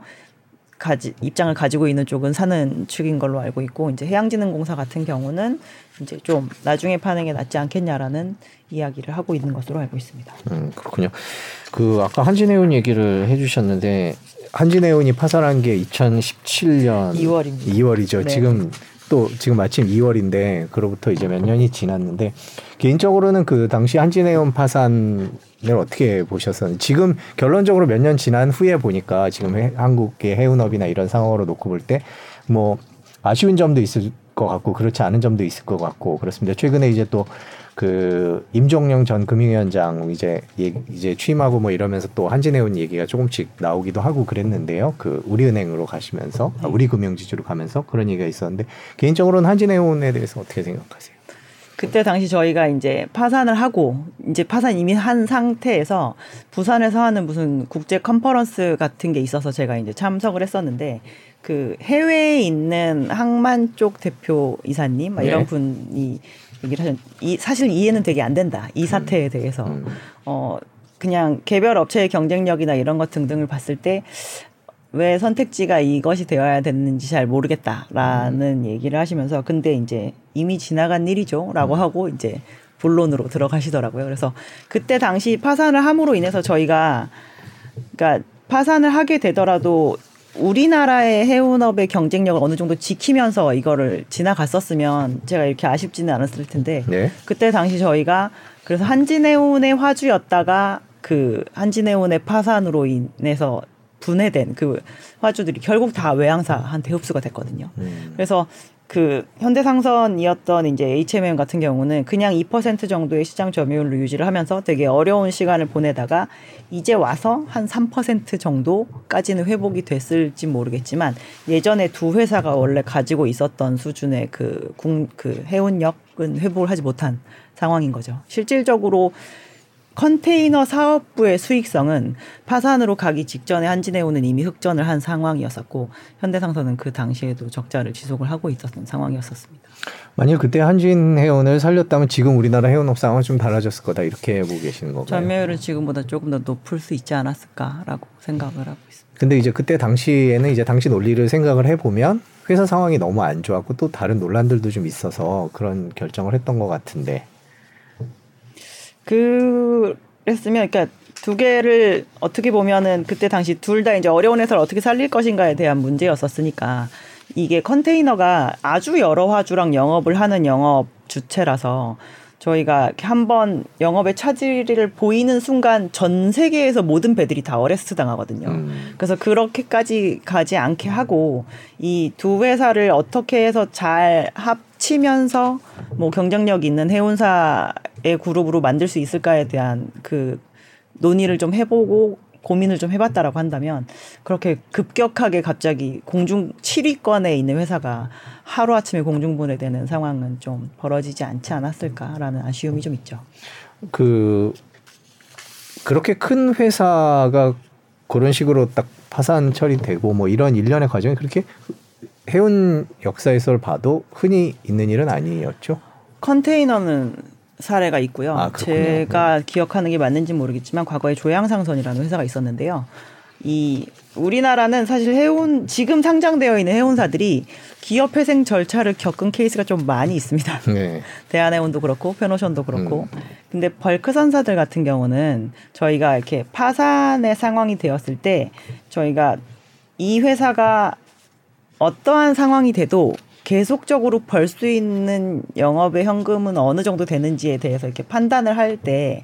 가지, 입장을 가지고 있는 쪽은 사는 측인 걸로 알고 있고 이제 해양진흥공사 같은 경우는 이제 좀 나중에 파는 게 낫지 않겠냐라는 이야기를 하고 있는 것으로 알고 있습니다. 음, 그렇군요. 그 아까 한진해운 얘기를 해주셨는데 한진해운이 파산한 게 2017년 2월입니다. 2월이죠. 네. 지금 또 지금 마침 2월인데 그로부터 이제 몇 년이 지났는데 개인적으로는 그 당시 한진해운 파산 을 어떻게 보셨었는지 지금 결론적으로 몇 년 지난 후에 보니까 지금 해- 한국의 해운업이나 이런 상황으로 놓고 볼 때 뭐 아쉬운 점도 있을 것 같고 그렇지 않은 점도 있을 것 같고 그렇습니다. 최근에 이제 또 그 임종영 전 금융위원장 이제 얘- 이제 취임하고 뭐 이러면서 또 한진해운 얘기가 조금씩 나오기도 하고 그랬는데요. 그 우리은행으로 가시면서 아, 우리금융지주로 가면서 그런 얘기가 있었는데 개인적으로는 한진해운에 대해서 어떻게 생각하세요? 그때 당시 저희가 이제 파산을 하고 이제 파산 이미 한 상태에서 부산에서 하는 무슨 국제 컨퍼런스 같은 게 있어서 제가 이제 참석을 했었는데 그 해외에 있는 항만 쪽 대표 이사님 막 이런 네. 분이 얘기를 하셨. 이 사실 이해는 되게 안 된다. 이 사태에 대해서 음. 어 그냥 개별 업체의 경쟁력이나 이런 것 등등을 봤을 때 왜 선택지가 이것이 되어야 됐는지 잘 모르겠다라는 얘기를 하시면서 근데 이제 이미 지나간 일이죠라고 하고 이제 본론으로 들어가시더라고요. 그래서 그때 당시 파산을 함으로 인해서 저희가 그러니까 파산을 하게 되더라도 우리나라의 해운업의 경쟁력을 어느 정도 지키면서 이거를 지나갔었으면 제가 이렇게 아쉽지는 않았을 텐데 네. 그때 당시 저희가 그래서 한진해운의 화주였다가 그 한진해운의 파산으로 인해서 분해된 그 화주들이 결국 다 외항사한테 흡수가 됐거든요. 음. 그래서 그 현대상선이었던 이제 HMM 같은 경우는 그냥 2% 정도의 시장 점유율로 유지를 하면서 되게 어려운 시간을 보내다가 이제 와서 한 3% 정도까지는 회복이 됐을지 모르겠지만 예전에 두 회사가 원래 가지고 있었던 수준의 그, 국, 그 해운력은 회복을 하지 못한 상황인 거죠. 실질적으로 컨테이너 사업부의 수익성은 파산으로 가기 직전에 한진해운은 이미 흑전을 한 상황이었었고 현대상선은 그 당시에도 적자를 지속을 하고 있었던 상황이었었습니다. 만약 그때 한진해운을 살렸다면 지금 우리나라 해운업 상황은 좀 달라졌을 거다 이렇게 보고 계시는 건가요? 점유율은 지금보다 조금 더 높을 수 있지 않았을까라고 생각을 하고 있습니다. 근데 이제 그때 당시에는 이제 당시 논리를 생각을 해보면 회사 상황이 너무 안 좋았고 또 다른 논란들도 좀 있어서 그런 결정을 했던 것 같은데 그랬으면 그러니까 두 개를 어떻게 보면은 그때 당시 둘 다 이제 어려운 회사를 어떻게 살릴 것인가에 대한 문제였었으니까 이게 컨테이너가 아주 여러 화주랑 영업을 하는 영업 주체라서 저희가 한번 영업의 차질을 보이는 순간 전 세계에서 모든 배들이 다 어레스트 당하거든요. 음. 그래서 그렇게까지 가지 않게 하고 이 두 회사를 어떻게 해서 잘 합치면서 뭐 경쟁력 있는 해운사의 그룹으로 만들 수 있을까에 대한 그 논의를 좀 해보고 고민을 좀 해봤다라고 한다면 그렇게 급격하게 갑자기 공중 7위권에 있는 회사가 하루 아침에 공중분해되는 상황은 좀 벌어지지 않지 않았을까라는 아쉬움이 좀 있죠. 그 그렇게 큰 회사가 그런 식으로 딱 파산 처리되고 뭐 이런 일련의 과정이 그렇게 해운 역사에서 봐도 흔히 있는 일은 아니었죠. 컨테이너는 사례가 있고요. 아. 제가 네. 기억하는 게 맞는지 모르겠지만 과거에 조양상선이라는 회사가 있었는데요. 이 우리나라는 사실 해운 지금 상장되어 있는 해운사들이 기업 회생 절차를 겪은 케이스가 좀 많이 있습니다. 네. 대한해운도 그렇고 팬오션도 그렇고. 음. 근데 벌크 선사들 같은 경우는 저희가 이렇게 파산의 상황이 되었을 때 저희가 이 회사가 어떠한 상황이 돼도 계속적으로 벌 수 있는 영업의 현금은 어느 정도 되는지에 대해서 이렇게 판단을 할 때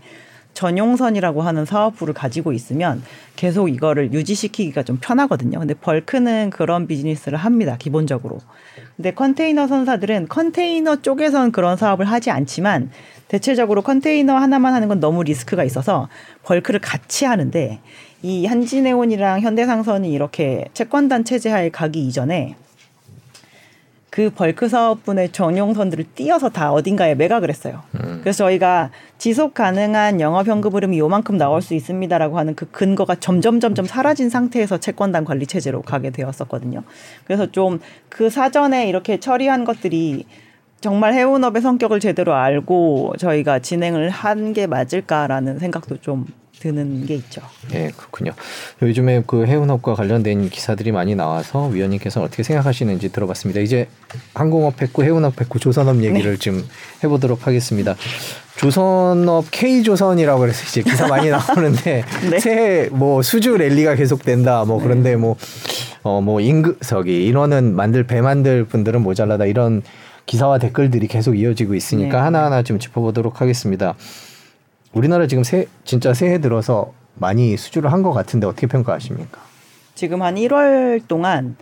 전용선이라고 하는 사업부를 가지고 있으면 계속 이거를 유지시키기가 좀 편하거든요. 근데 벌크는 그런 비즈니스를 합니다. 기본적으로. 근데 컨테이너 선사들은 컨테이너 쪽에선 그런 사업을 하지 않지만 대체적으로 컨테이너 하나만 하는 건 너무 리스크가 있어서 벌크를 같이 하는데 이 한진해운이랑 현대상선이 이렇게 채권단 체제하에 가기 이전에 그 벌크 사업분의 전용선들을 띄어서 다 어딘가에 매각을 했어요. 음. 그래서 저희가 지속 가능한 영업 현금 흐름이 요만큼 나올 수 있습니다라고 하는 그 근거가 점점 점점 사라진 상태에서 채권단 관리 체제로 가게 되었었거든요. 그래서 좀 그 사전에 이렇게 처리한 것들이 정말 해운업의 성격을 제대로 알고 저희가 진행을 한 게 맞을까라는 생각도 좀 드는 게 있죠. 네, 그렇군요. 요즘에 그 해운업과 관련된 기사들이 많이 나와서 위원님께서는 어떻게 생각하시는지 들어봤습니다. 이제 항공업 했고 해운업 했고 조선업 얘기를 좀 해보도록 하겠습니다. 조선업 K조선이라고 그래서 이제 기사 많이 나오는데 네. 새해 뭐 수주 랠리가 계속된다 뭐 그런데 뭐 어 뭐 임금 저기 인원은 만들 배 만들 분들은 모자라다 이런 기사와 댓글들이 계속 이어지고 있으니까 네. 하나하나 좀 짚어보도록 하겠습니다. 우리나라 지금 새 진짜 새해 들어서 많이 수주를 한 것 같은데 어떻게 평가하십니까? 지금 한 1월 동안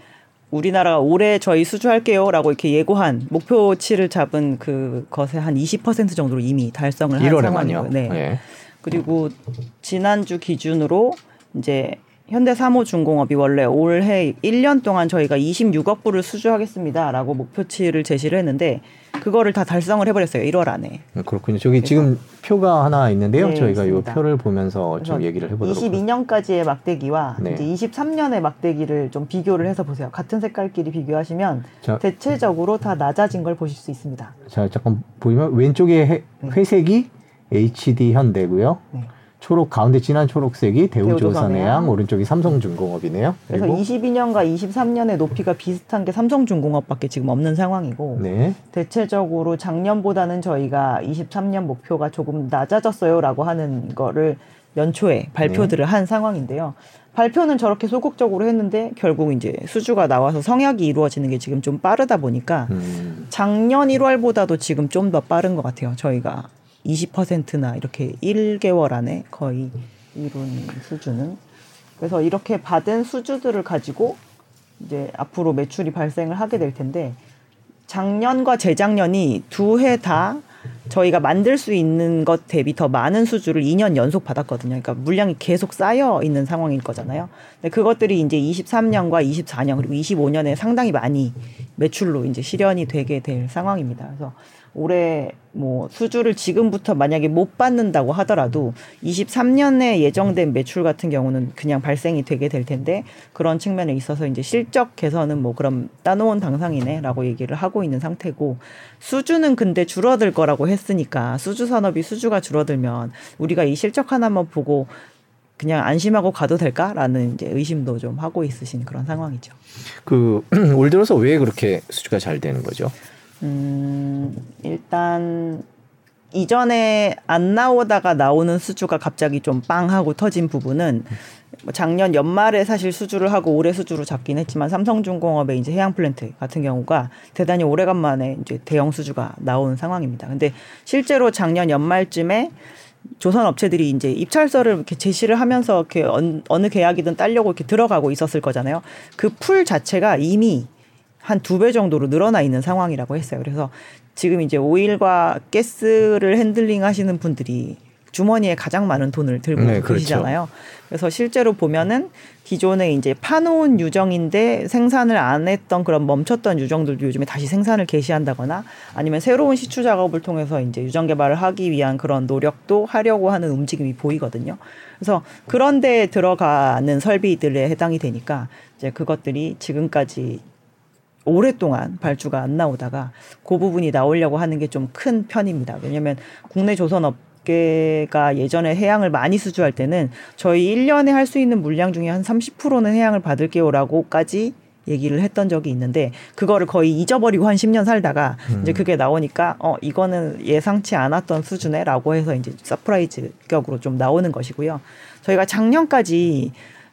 우리나라가 올해 저희 수주할게요라고 이렇게 예고한 목표치를 잡은 그 것의 한 20% 정도로 이미 달성을 한 1월에만요. 상황이고요. 네. 예. 그리고 지난주 기준으로 이제 현대사모중공업이 원래 올해 1년 동안 저희가 26억 불을 수주하겠습니다라고 목표치를 제시를 했는데 그거를 다 달성을 해버렸어요 1월 안에. 그렇군요. 저기 지금 표가 하나 있는데요. 네, 저희가 이 있습니다. 표를 보면서 좀 그래서 얘기를 해보도록 하겠습니다. 22년까지의 막대기와 네. 이제 23년의 막대기를 좀 비교를 해서 보세요. 같은 색깔끼리 비교하시면 자, 대체적으로 다 낮아진 걸 보실 수 있습니다. 자 잠깐 보이면 왼쪽에 해- 회색이 HD 현대고요. 네. 초록 가운데 진한 초록색이 대우조선해양. 오른쪽이 삼성중공업이네요. 그래서 그리고 22년과 23년의 높이가 비슷한 게 삼성중공업밖에 지금 없는 상황이고 네. 대체적으로 작년보다는 저희가 23년 목표가 조금 낮아졌어요라고 하는 거를 연초에 발표들을 한 상황인데요. 발표는 저렇게 소극적으로 했는데 결국 이제 수주가 나와서 성약이 이루어지는 게 지금 좀 빠르다 보니까 음, 작년 1월보다도 지금 좀 더 빠른 것 같아요. 저희가 20%나 이렇게 1개월 안에 거의 이룬 수주는. 그래서 이렇게 받은 수주들을 가지고 이제 앞으로 매출이 발생을 하게 될 텐데 작년과 재작년이 두 해 다 저희가 만들 수 있는 것 대비 더 많은 수주를 2년 연속 받았거든요. 그러니까 물량이 계속 쌓여 있는 상황일 거잖아요. 근데 그것들이 이제 23년과 24년 그리고 25년에 상당히 많이 매출로 이제 실현이 되게 될 상황입니다. 그래서 올해 뭐 수주를 지금부터 만약에 못 받는다고 하더라도 23년에 예정된 매출 같은 경우는 그냥 발생이 되게 될 텐데 그런 측면에 있어서 이제 실적 개선은 뭐 그럼 따놓은 당상이네라고 얘기를 하고 있는 상태고 수주는 근데 줄어들 거라고 했으니까 수주 산업이 수주가 줄어들면 우리가 이 실적 하나만 보고 그냥 안심하고 가도 될까라는 이제 의심도 좀 하고 있으신 그런 상황이죠. 그 올 들어서 왜 그렇게 수주가 잘 되는 거죠? 음, 일단 이전에 안 나오다가 나오는 수주가 갑자기 좀 빵 하고 터진 부분은 뭐 작년 연말에 사실 수주를 하고 올해 수주로 잡긴 했지만 삼성중공업의 이제 해양 플랜트 같은 경우가 대단히 오래간만에 이제 대형 수주가 나온 상황입니다. 근데 실제로 작년 연말쯤에 조선 업체들이 이제 입찰서를 이렇게 제시를 하면서 이렇게 언- 어느 계약이든 따려고 이렇게 들어가고 있었을 거잖아요. 그 풀 자체가 이미 한 두 배 정도로 늘어나 있는 상황이라고 했어요. 그래서 지금 이제 오일과 가스를 handling 하시는 분들이 주머니에 가장 많은 돈을 들고 네, 그렇죠. 계시잖아요. 그래서 실제로 보면은 기존에 이제 파놓은 유정인데 생산을 안 했던 그런 멈췄던 유정들도 요즘에 다시 생산을 개시한다거나 아니면 새로운 시추 작업을 통해서 이제 유정 개발을 하기 위한 그런 노력도 하려고 하는 움직임이 보이거든요. 그래서 그런 데 들어가는 설비들에 해당이 되니까 이제 그것들이 지금까지 오랫동안 발주가 안 나오다가 그 부분이 나오려고 하는 게 좀 큰 편입니다. 왜냐하면 국내 조선업 업계가 예전에 해양을 많이 수주할 때는 저희 1년에 할 수 있는 물량 중에 한 30%는 해양을 받을게요라고까지 얘기를 했던 적이 있는데 그거를 거의 잊어버리고 한 10년 살다가 음. 이제 그게 나오니까 어 이거는 예상치 않았던 수준에라고 해서 이제 surprise 격으로 좀 나오는 것이고요. 저희가 작년까지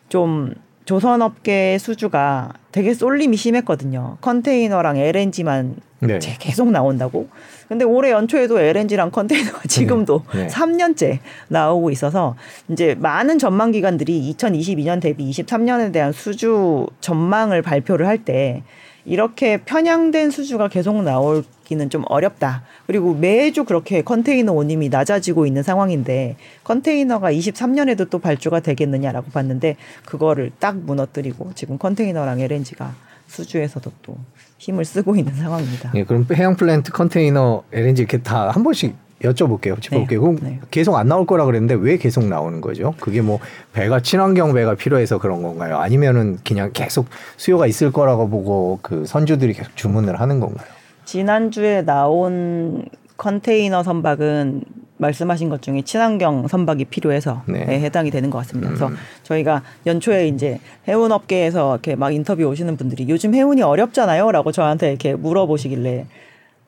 좀 조선업계 수주가 되게 쏠림이 심했거든요. 컨테이너랑 LNG만 네. 계속 나온다고. 근데 올해 연초에도 LNG랑 컨테이너가 지금도 네. 네. 3년째 나오고 있어서 이제 많은 전망 기관들이 2022년 대비 23년에 대한 수주 전망을 발표를 할 때 이렇게 편향된 수주가 계속 나올기는 좀 어렵다. 그리고 매주 그렇게 컨테이너 오님이 낮아지고 있는 상황인데 컨테이너가 23년에도 또 발주가 되겠느냐라고 봤는데 그거를 딱 무너뜨리고 지금 컨테이너랑 LNG가 수주에서도 또 힘을 쓰고 있는 상황입니다. 예, 그럼 해양 플랜트 컨테이너 LNG 이렇게 다 한 번씩 여쭤볼게요. 짚어볼게요. 네, 네. 계속 안 나올 거라 그랬는데 왜 계속 나오는 거죠? 그게 뭐 배가 친환경 배가 필요해서 그런 건가요? 아니면은 그냥 계속 수요가 있을 거라고 보고 그 선주들이 계속 주문을 하는 건가요? 지난주에 나온 컨테이너 선박은 말씀하신 것 중에 친환경 선박이 필요해서 네. 네, 해당이 되는 것 같습니다. 그래서 음. 저희가 연초에 이제 해운 업계에서 이렇게 막 인터뷰 오시는 분들이 요즘 해운이 어렵잖아요,라고 저한테 이렇게 물어보시길래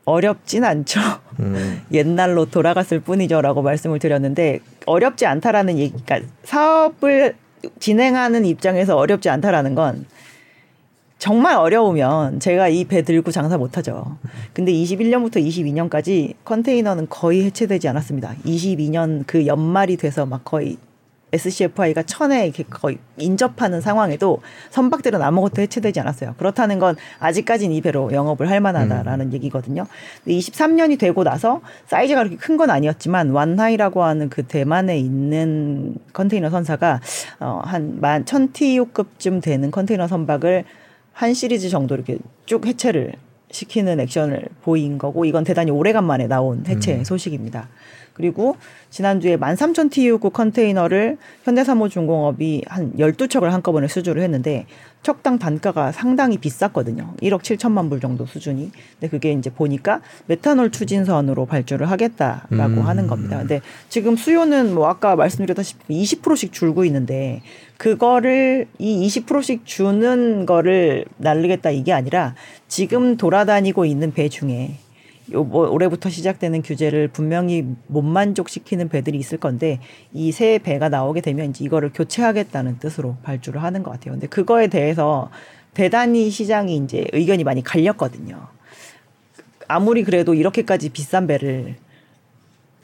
어렵진 않죠. 음. 옛날로 돌아갔을 뿐이죠라고 말씀을 드렸는데 어렵지 않다라는 얘기, 그러니까 사업을 진행하는 입장에서 어렵지 않다라는 건 정말 어려우면 제가 이 배 들고 장사 못하죠. 근데 21년부터 22년까지 컨테이너는 거의 해체되지 않았습니다. 22년 그 연말이 돼서 막 거의 SCFI가 천에 이렇게 거의 인접하는 상황에도 선박들은 아무것도 해체되지 않았어요. 그렇다는 건 아직까지는 이 배로 영업을 할 만하다라는 음. 얘기거든요. 근데 23년이 되고 나서 사이즈가 그렇게 큰 건 아니었지만 완하이라고 하는 그 대만에 있는 컨테이너 선사가 어한만 1000TU급쯤 되는 컨테이너 선박을 한 시리즈 정도 이렇게 쭉 해체를 시키는 액션을 보인 거고 이건 대단히 오래간만에 나온 해체 음. 소식입니다. 그리고 지난주에 13,000TU급 컨테이너를 현대사무중공업이 한 12척을 한꺼번에 수주를 했는데 척당 단가가 상당히 비쌌거든요. 1억 7천만 불 정도 수준이. 근데 그게 이제 보니까 메탄올 추진선으로 발주를 하겠다라고 음. 하는 겁니다. 근데 지금 수요는 뭐 아까 말씀드렸다시피 20%씩 줄고 있는데 그거를 이 20%씩 주는 거를 날리겠다 이게 아니라 지금 돌아다니고 있는 배 중에 요뭐 올해부터 시작되는 규제를 분명히 못 만족시키는 배들이 있을 건데 이 새 배가 나오게 되면 이제 이거를 교체하겠다는 뜻으로 발주를 하는 것 같아요. 근데 그거에 대해서 대단히 시장이 이제 의견이 많이 갈렸거든요. 아무리 그래도 이렇게까지 비싼 배를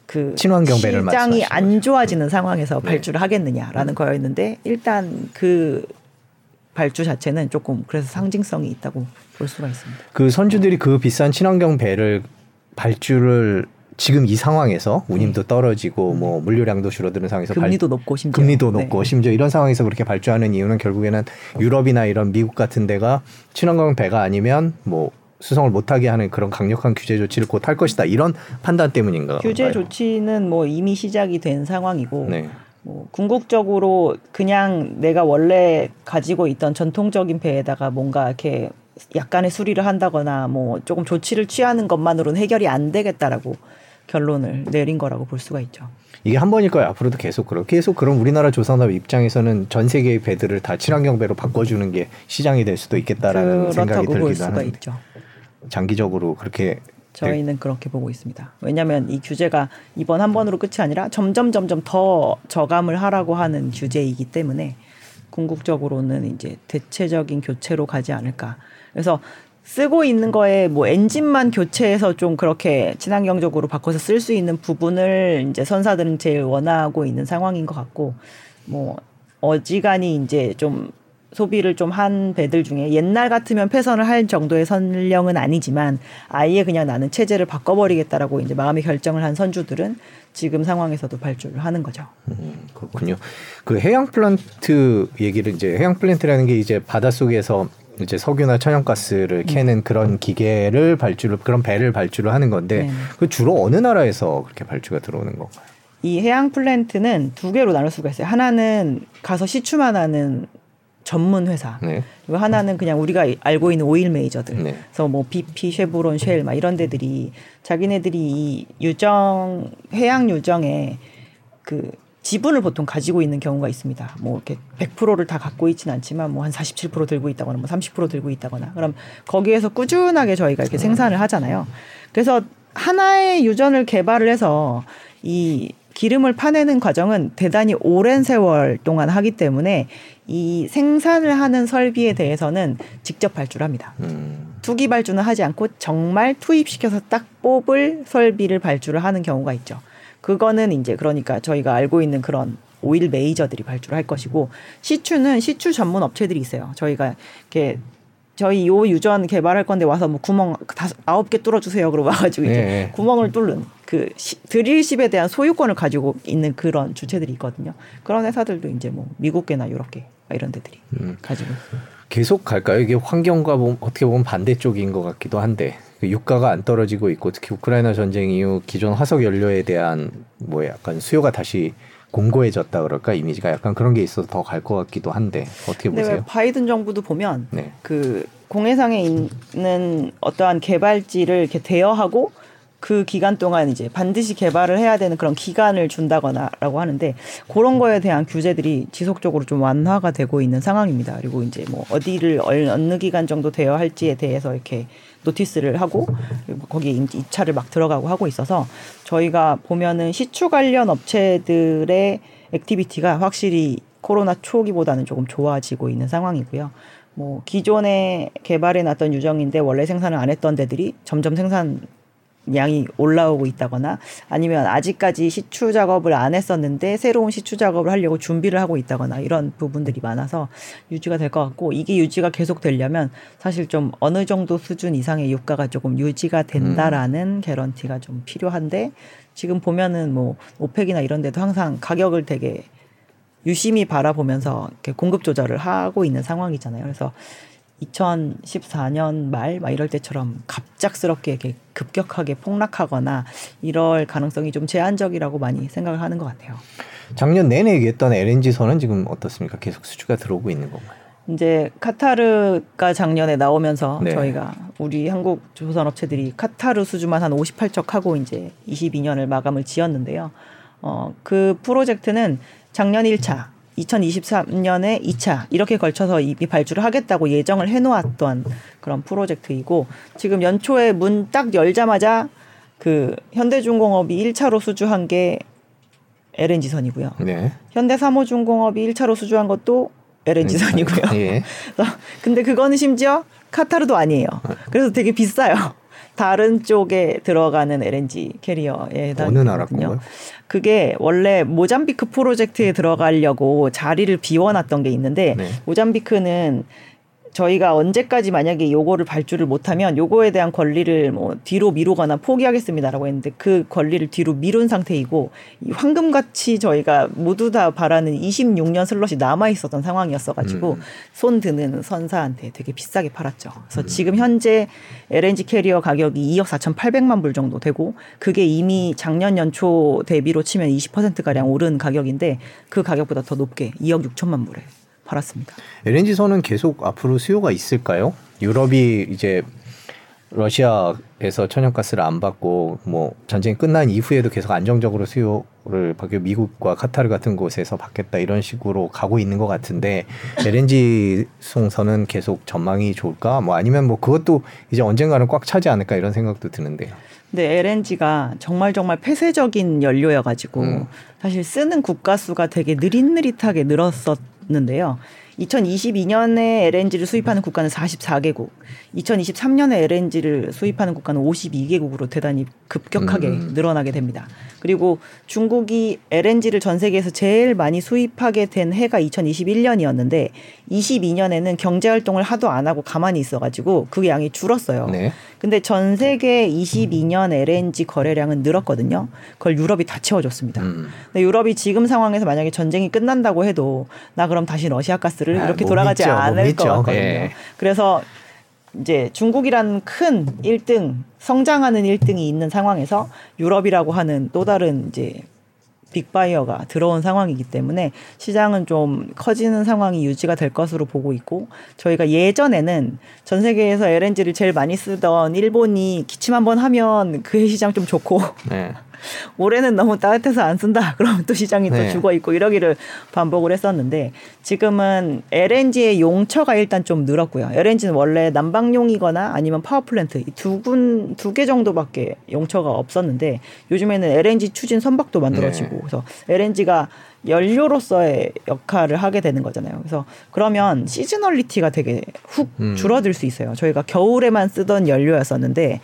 그 친환경 배를 시장이 안 좋아지는 상황에서 네. 발주를 하겠느냐라는 거였는데 일단 그 발주 자체는 조금 그래서 상징성이 있다고 볼 수가 있습니다. 그 선주들이 그 비싼 친환경 배를 발주를 지금 이 상황에서 운임도 네. 떨어지고 음. 뭐 물류량도 줄어드는 상황에서 금리도 발, 높고 심지어 금리도 네. 높고 심지어 이런 상황에서 그렇게 발주하는 이유는 결국에는 유럽이나 이런 미국 같은 데가 친환경 배가 아니면 뭐 수송을 못하게 하는 그런 강력한 규제 조치를 곧 할 것이다 이런 판단 때문인가? 규제. 조치는 뭐 이미 시작이 된 상황이고 네. 뭐 궁극적으로 그냥 내가 원래 가지고 있던 전통적인 배에다가 뭔가 이렇게 약간의 수리를 한다거나 뭐 조금 조치를 취하는 것만으로는 해결이 안 되겠다라고 결론을 내린 거라고 볼 수가 있죠. 이게 한 번일 거예요. 앞으로도 계속 그럼 계속 그럼 우리나라 조선업 입장에서는 전 세계의 배들을 다 친환경 배로 바꿔주는 게 시장이 될 수도 있겠다라는 생각이 들기도 하는데 있죠. 장기적으로 그렇게 저희는 그렇게 보고 있습니다. 왜냐하면 이 규제가 이번 한 번으로 끝이 아니라 점점 점점 더 저감을 하라고 하는 규제이기 때문에 궁극적으로는 이제 대체적인 교체로 가지 않을까. 그래서 쓰고 있는 거에 뭐 엔진만 교체해서 좀 그렇게 친환경적으로 바꿔서 쓸 수 있는 부분을 이제 선사들은 제일 원하고 있는 상황인 것 같고 뭐 어지간히 이제 좀 소비를 좀 한 배들 중에 옛날 같으면 폐선을 할 정도의 선령은 아니지만 아예 그냥 나는 체제를 바꿔버리겠다라고 이제 마음의 결정을 한 선주들은 지금 상황에서도 발주를 하는 거죠. 음, 그렇군요. 그 해양 플랜트 얘기를 이제 해양 플랜트라는 게 이제 바닷속에서 이제 석유나 천연가스를 캐는 음. 그런 기계를 발주를 그런 배를 발주를 하는 건데 네. 그 주로 어느 나라에서 그렇게 발주가 들어오는 건가요? 이 해양 플랜트는 두 개로 나눌 수가 있어요. 하나는 가서 시추만 하는 전문 회사. 네. 그리고 하나는 그냥 우리가 알고 있는 오일 메이저들. 네. 그래서 뭐 BP, 쉐브론, 쉘, 막 이런 데들이 자기네들이 이 유정 해양 유정에 그 지분을 보통 가지고 있는 경우가 있습니다. 뭐 이렇게 100%를 다 갖고 있지는 않지만 뭐 한 47% 들고 있다거나 뭐 30% 들고 있다거나 그럼 거기에서 꾸준하게 저희가 이렇게 생산을 하잖아요. 그래서 하나의 유전을 개발을 해서 이 기름을 파내는 과정은 대단히 오랜 세월 동안 하기 때문에 이 생산을 하는 설비에 대해서는 직접 발주를 합니다. 음. 투기 발주는 하지 않고 정말 투입시켜서 딱 뽑을 설비를 발주를 하는 경우가 있죠. 그거는 이제 그러니까 저희가 알고 있는 그런 오일 메이저들이 발주를 할 것이고 시추는 시추 전문 업체들이 있어요. 저희가 이렇게 저희 요 유전 개발할 건데 와서 뭐 구멍 다섯 아홉 개 뚫어 주세요. 그러고 와가지고 이제 네. 구멍을 뚫는 그 시, 드릴십에 대한 소유권을 가지고 있는 그런 주체들이 있거든요. 그런 회사들도 이제 뭐 미국계나 유럽계 이런 데들이 음. 가지고 계속 갈까요? 이게 환경과 보면 어떻게 보면 반대쪽인 것 같기도 한데 그 유가가 안 떨어지고 있고 특히 우크라이나 전쟁 이후 기존 화석 연료에 대한 뭐 약간 수요가 다시 공고해졌다 그럴까 이미지가 약간 그런 게 있어서 더 갈 것 같기도 한데 어떻게 보세요? 바이든 정부도 보면 네. 그 공해상에 있는 어떠한 개발지를 이렇게 대여하고 그 기간 동안 이제 반드시 개발을 해야 되는 그런 기간을 준다거나라고 하는데 그런 거에 대한 규제들이 지속적으로 좀 완화가 되고 있는 상황입니다. 그리고 이제 뭐 어디를 어느 기간 정도 대여할지에 대해서 이렇게 notice를 하고 거기에 입찰을 막 들어가고 하고 있어서 저희가 보면은 시추 관련 업체들의 activity가 확실히 코로나 초기보다는 조금 좋아지고 있는 상황이고요. 뭐 기존에 개발해 놨던 유정인데 원래 생산을 안 했던 데들이 점점 생산 양이 올라오고 있다거나 아니면 아직까지 시추 작업을 안 했었는데 새로운 시추 작업을 하려고 준비를 하고 있다거나 이런 부분들이 많아서 유지가 될 것 같고 이게 유지가 계속 되려면 사실 좀 어느 정도 수준 이상의 유가가 조금 유지가 된다라는 음. 개런티가 좀 필요한데 지금 보면은 뭐 오펙이나 이런 데도 항상 가격을 되게 유심히 바라보면서 이렇게 공급 조절을 하고 있는 상황이잖아요. 그래서 2014년 말 막 이럴 때처럼 갑작스럽게 이렇게 급격하게 폭락하거나 이럴 가능성이 좀 제한적이라고 많이 생각을 하는 것 같아요. 작년 내내 얘기했던 LNG선은 지금 어떻습니까? 계속 수주가 들어오고 있는 건가요? 이제 카타르가 작년에 나오면서 네. 저희가 우리 한국 조선 업체들이 카타르 수주만 한 58척 하고 이제 22년을 마감을 지었는데요. 어, 그 프로젝트는 작년 1차 2023년에 2차 이렇게 걸쳐서 이 발주를 하겠다고 예정을 해놓았던 그런 프로젝트이고 지금 연초에 문 딱 열자마자 그 현대중공업이 1차로 수주한 게 LNG선이고요. 네. 현대사모중공업이 1차로 수주한 것도 LNG선이고요. 예. 근데 그거는 심지어 카타르도 아니에요. 그래서 되게 비싸요. 다른 쪽에 들어가는 LNG 캐리어에 어느 나라 건가요? 그게 원래 모잠비크 프로젝트에 들어가려고 자리를 비워놨던 게 있는데 네. 모잠비크는 저희가 언제까지 만약에 요거를 발주를 못하면 요거에 대한 권리를 뭐 뒤로 미루거나 포기하겠습니다라고 했는데 그 권리를 뒤로 미룬 상태이고 이 황금같이 저희가 모두 다 바라는 26년 슬롯이 남아 있었던 상황이었어가지고 음. 손 드는 선사한테 되게 비싸게 팔았죠. 그래서 음. 지금 현재 LNG carrier 가격이 2억 4,800만 불 정도 되고 그게 이미 작년 연초 대비로 치면 20% 가량 오른 가격인데 그 가격보다 더 높게 2억 6천만 불에 팔았습니다. LNG선은 계속 앞으로 수요가 있을까요? 유럽이 이제 러시아에서 천연가스를 안 받고 뭐 전쟁이 끝난 이후에도 계속 안정적으로 수요를 받기 미국과 카타르 같은 곳에서 받겠다 이런 식으로 가고 있는 것 같은데 LNG 송선은 계속 전망이 좋을까? 뭐 아니면 뭐 그것도 이제 언젠가는 꽉 차지 않을까 이런 생각도 드는데요. 네, LNG가 정말 정말 폐쇄적인 연료여가지고 음. 사실 쓰는 국가 수가 되게 느릿느릿하게 늘었었. 있는데요. 2022년에 LNG를 수입하는 국가는 44개국, 2023년에 LNG를 수입하는 국가는 52개국으로 대단히 급격하게 음. 늘어나게 됩니다. 그리고 중국이 LNG를 전 세계에서 제일 많이 수입하게 된 해가 2021년이었는데 22년에는 경제 활동을 하도 안 하고 가만히 있어 가지고 그 양이 줄었어요. 네. 근데 전 세계 22년 LNG 거래량은 늘었거든요. 그걸 유럽이 다 채워줬습니다. 음. 근데 유럽이 지금 상황에서 만약에 전쟁이 끝난다고 해도 나 그럼 다시 러시아 가스를 아, 이렇게 돌아가지 믿죠, 않을 것 같거든요. 예. 그래서 이제 중국이라는 큰 1등 성장하는 1등이 있는 상황에서 유럽이라고 하는 또 다른 이제 빅바이어가 들어온 상황이기 때문에 시장은 좀 커지는 상황이 유지가 될 것으로 보고 있고 저희가 예전에는 전 세계에서 LNG를 제일 많이 쓰던 일본이 기침 한번 하면 그해 시장 좀 좋고 네. 올해는 너무 따뜻해서 안 쓴다. 그러면 또 시장이 네. 또 죽어 있고 이러기를 반복을 했었는데 지금은 LNG의 용처가 일단 좀 늘었고요. LNG는 원래 난방용이거나 아니면 power plant 두 군데, 두 개 정도밖에 용처가 없었는데 요즘에는 LNG 추진 선박도 만들어지고 네. 그래서 LNG가 연료로서의 역할을 하게 되는 거잖아요. 그래서 그러면 seasonality가 되게 훅 음. 줄어들 수 있어요. 저희가 겨울에만 쓰던 연료였었는데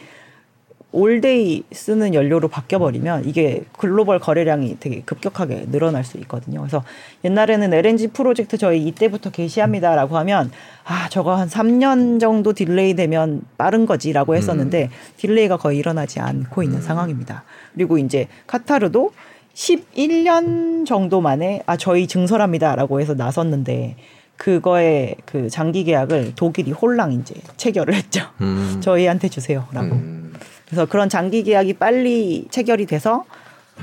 all day 쓰는 연료로 바뀌어버리면 이게 글로벌 거래량이 되게 급격하게 늘어날 수 있거든요. 그래서 옛날에는 LNG 프로젝트 저희 이때부터 개시합니다라고 하면 아 저거 한 3년 정도 delay 되면 빠른 거지라고 했었는데 음. delay가 거의 일어나지 않고 있는 음. 상황입니다. 그리고 이제 카타르도 11년 정도 만에 아 저희 증설합니다라고 해서 나섰는데 그거에 그 장기 계약을 독일이 홀랑 이제 체결을 했죠. 음. 저희한테 주세요라고. 음. 그래서 그런 장기 계약이 빨리 체결이 돼서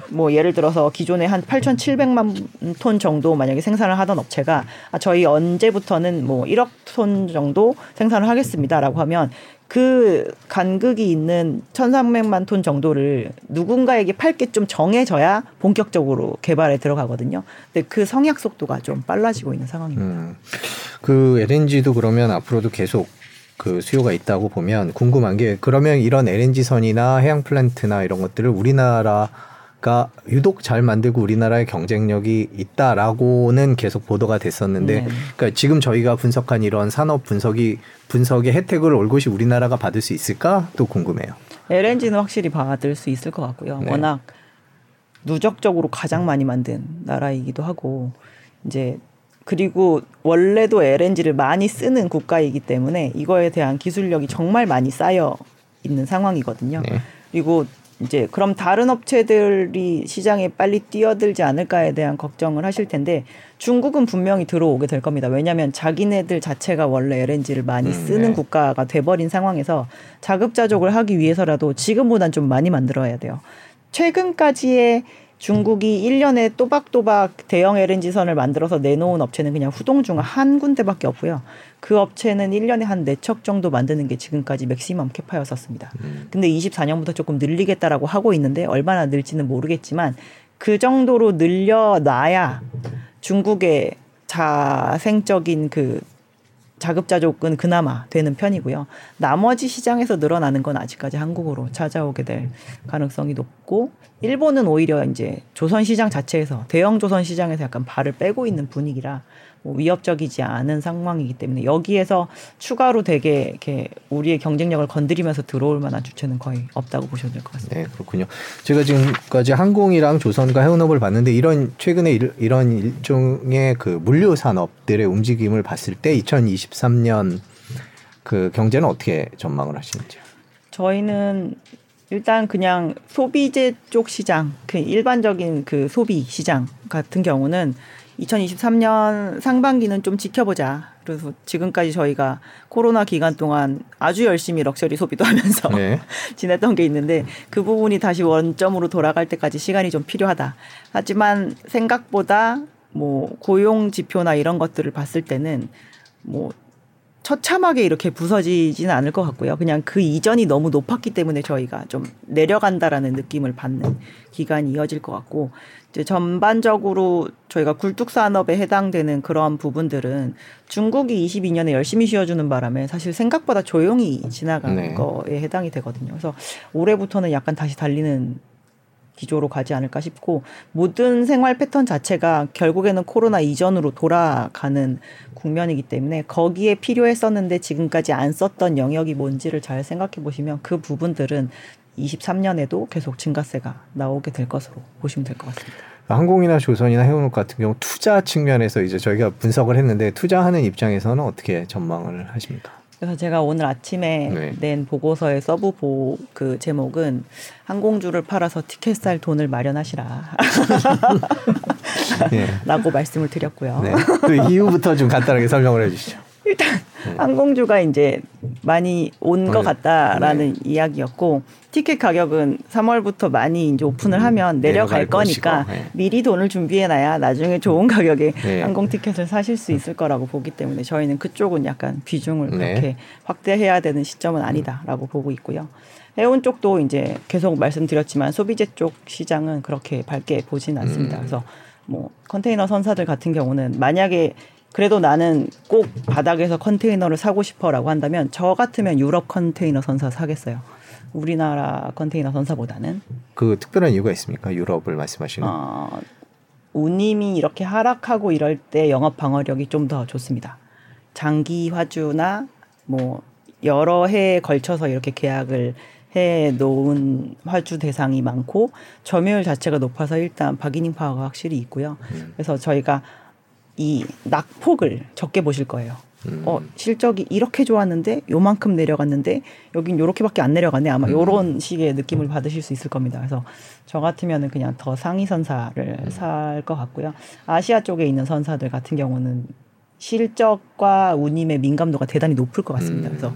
뭐 예를 들어서 기존에 한 8,700만 톤 정도 만약에 생산을 하던 업체가 아 저희 언제부터는 뭐 1억 톤 정도 생산을 하겠습니다라고 하면 그 간극이 있는 1,300만 톤 정도를 누군가에게 팔게 좀 정해져야 본격적으로 개발에 들어가거든요. 근데 그 성약 속도가 좀 빨라지고 있는 상황입니다. 음, 그 LNG도 그러면 앞으로도 계속 그 수요가 있다고 보면 궁금한 게 그러면 이런 LNG 선이나 해양 플랜트나 이런 것들을 우리나라가 유독 잘 만들고 우리나라의 경쟁력이 있다라고는 계속 보도가 됐었는데 네. 그러니까 지금 저희가 분석한 이런 산업 분석이 분석의 혜택을 올곧이 우리나라가 받을 수 있을까 또 궁금해요. LNG는 확실히 받을 수 있을 것 같고요. 네. 워낙 누적적으로 가장 많이 만든 나라이기도 하고 이제 그리고 원래도 LNG를 많이 쓰는 국가이기 때문에 이거에 대한 기술력이 정말 많이 쌓여 있는 상황이거든요. 네. 그리고 이제 그럼 다른 업체들이 시장에 빨리 뛰어들지 않을까에 대한 걱정을 하실 텐데 중국은 분명히 들어오게 될 겁니다. 왜냐하면 자기네들 자체가 원래 LNG를 많이 음, 쓰는 네. 국가가 돼버린 상황에서 자급자족을 하기 위해서라도 지금보단 좀 많이 만들어야 돼요. 최근까지의 중국이 1년에 또박또박 대형 LNG선을 만들어서 내놓은 업체는 그냥 후동 중 한 군데밖에 없고요. 그 업체는 1년에 한네척 정도 만드는 게 지금까지 맥시멈 캐파였었습니다. 음. 근데 24년부터 조금 늘리겠다라고 하고 있는데 얼마나 늘지는 모르겠지만 그 정도로 늘려놔야 중국의 자생적인 그 자급자족은 그나마 되는 편이고요. 나머지 시장에서 늘어나는 건 아직까지 한국으로 찾아오게 될 가능성이 높고 일본은 오히려 이제 조선 시장 자체에서 대형 조선 시장에서 약간 발을 빼고 있는 분위기라 뭐 위협적이지 않은 상황이기 때문에 여기에서 추가로 되게 이렇게 우리의 경쟁력을 건드리면서 들어올 만한 주체는 거의 없다고 보셔도 될 것 같습니다. 네, 그렇군요. 제가 지금까지 항공이랑 조선과 해운업을 봤는데 이런 최근에 이런 일종의 그 물류 산업들의 움직임을 봤을 때 2023년 그 경제는 어떻게 전망을 하시는지요? 저희는 일단 그냥 소비재 쪽 시장, 그 일반적인 그 소비 시장 같은 경우는 2023년 상반기는 좀 지켜보자. 그래서 지금까지 저희가 코로나 기간 동안 아주 열심히 럭셔리 소비도 하면서 네. 지냈던 게 있는데 그 부분이 다시 원점으로 돌아갈 때까지 시간이 좀 필요하다. 하지만 생각보다 뭐 고용 지표나 이런 것들을 봤을 때는 뭐 처참하게 이렇게 부서지지는 않을 것 같고요. 그냥 그 이전이 너무 높았기 때문에 저희가 좀 내려간다라는 느낌을 받는 기간이 이어질 것 같고 이제 전반적으로 저희가 굴뚝 산업에 해당되는 그런 부분들은 중국이 22년에 열심히 쉬어주는 바람에 사실 생각보다 조용히 지나간 네. 거에 해당이 되거든요. 그래서 올해부터는 약간 다시 달리는 기조로 가지 않을까 싶고 모든 생활 패턴 자체가 결국에는 코로나 이전으로 돌아가는 국면이기 때문에 거기에 필요했었는데 지금까지 안 썼던 영역이 뭔지를 잘 생각해 보시면 그 부분들은 23년에도 계속 증가세가 나오게 될 것으로 보시면 될 것 같습니다. 항공이나 조선이나 해운업 같은 경우 투자 측면에서 이제 저희가 분석을 했는데 투자하는 입장에서는 어떻게 전망을 하십니까? 그래서 제가 오늘 아침에 네. 낸 보고서의 sub 보 그 제목은 항공주를 팔아서 티켓 살 돈을 마련하시라. 네. 라고 말씀을 드렸고요. 네. 그 이후부터 좀 간단하게 설명을 해 주시죠. 일단 네. 항공주가 이제 많이 온것 네. 같다라는 네. 이야기였고 티켓 가격은 3월부터 많이 이제 오픈을 음, 하면 내려갈, 거니까 네. 미리 돈을 준비해놔야 나중에 좋은 가격에 네. 항공 티켓을 사실 수 있을 거라고 보기 때문에 저희는 그쪽은 약간 비중을 네. 그렇게 확대해야 되는 시점은 아니다라고 보고 있고요. 해운 쪽도 이제 계속 말씀드렸지만 소비재 쪽 시장은 그렇게 밝게 보진 않습니다. 음. 그래서 뭐 컨테이너 선사들 같은 경우는 만약에 그래도 나는 꼭 바닥에서 컨테이너를 사고 싶어라고 한다면 저 같으면 유럽 컨테이너 선사 사겠어요. 우리나라 컨테이너 선사보다는 그 특별한 이유가 있습니까? 유럽을 말씀하시는? 어, 운임이 이렇게 하락하고 이럴 때 영업 방어력이 좀 더 좋습니다. 장기 화주나 뭐 여러 해에 걸쳐서 이렇게 계약을 해 놓은 화주 대상이 많고 점유율 자체가 높아서 일단 박이닝 파워가 확실히 있고요. 음. 그래서 저희가 이 낙폭을 적게 보실 거예요. 음. 어 실적이 이렇게 좋았는데 요만큼 내려갔는데 여긴 요렇게밖에 안 내려갔네 아마 음. 요런 식의 느낌을 받으실 수 있을 겁니다. 그래서 저 같으면은 그냥 더 상위 선사를 음. 살것 같고요. 아시아 쪽에 있는 선사들 같은 경우는 실적과 운임의 민감도가 대단히 높을 것 같습니다. 음. 그래서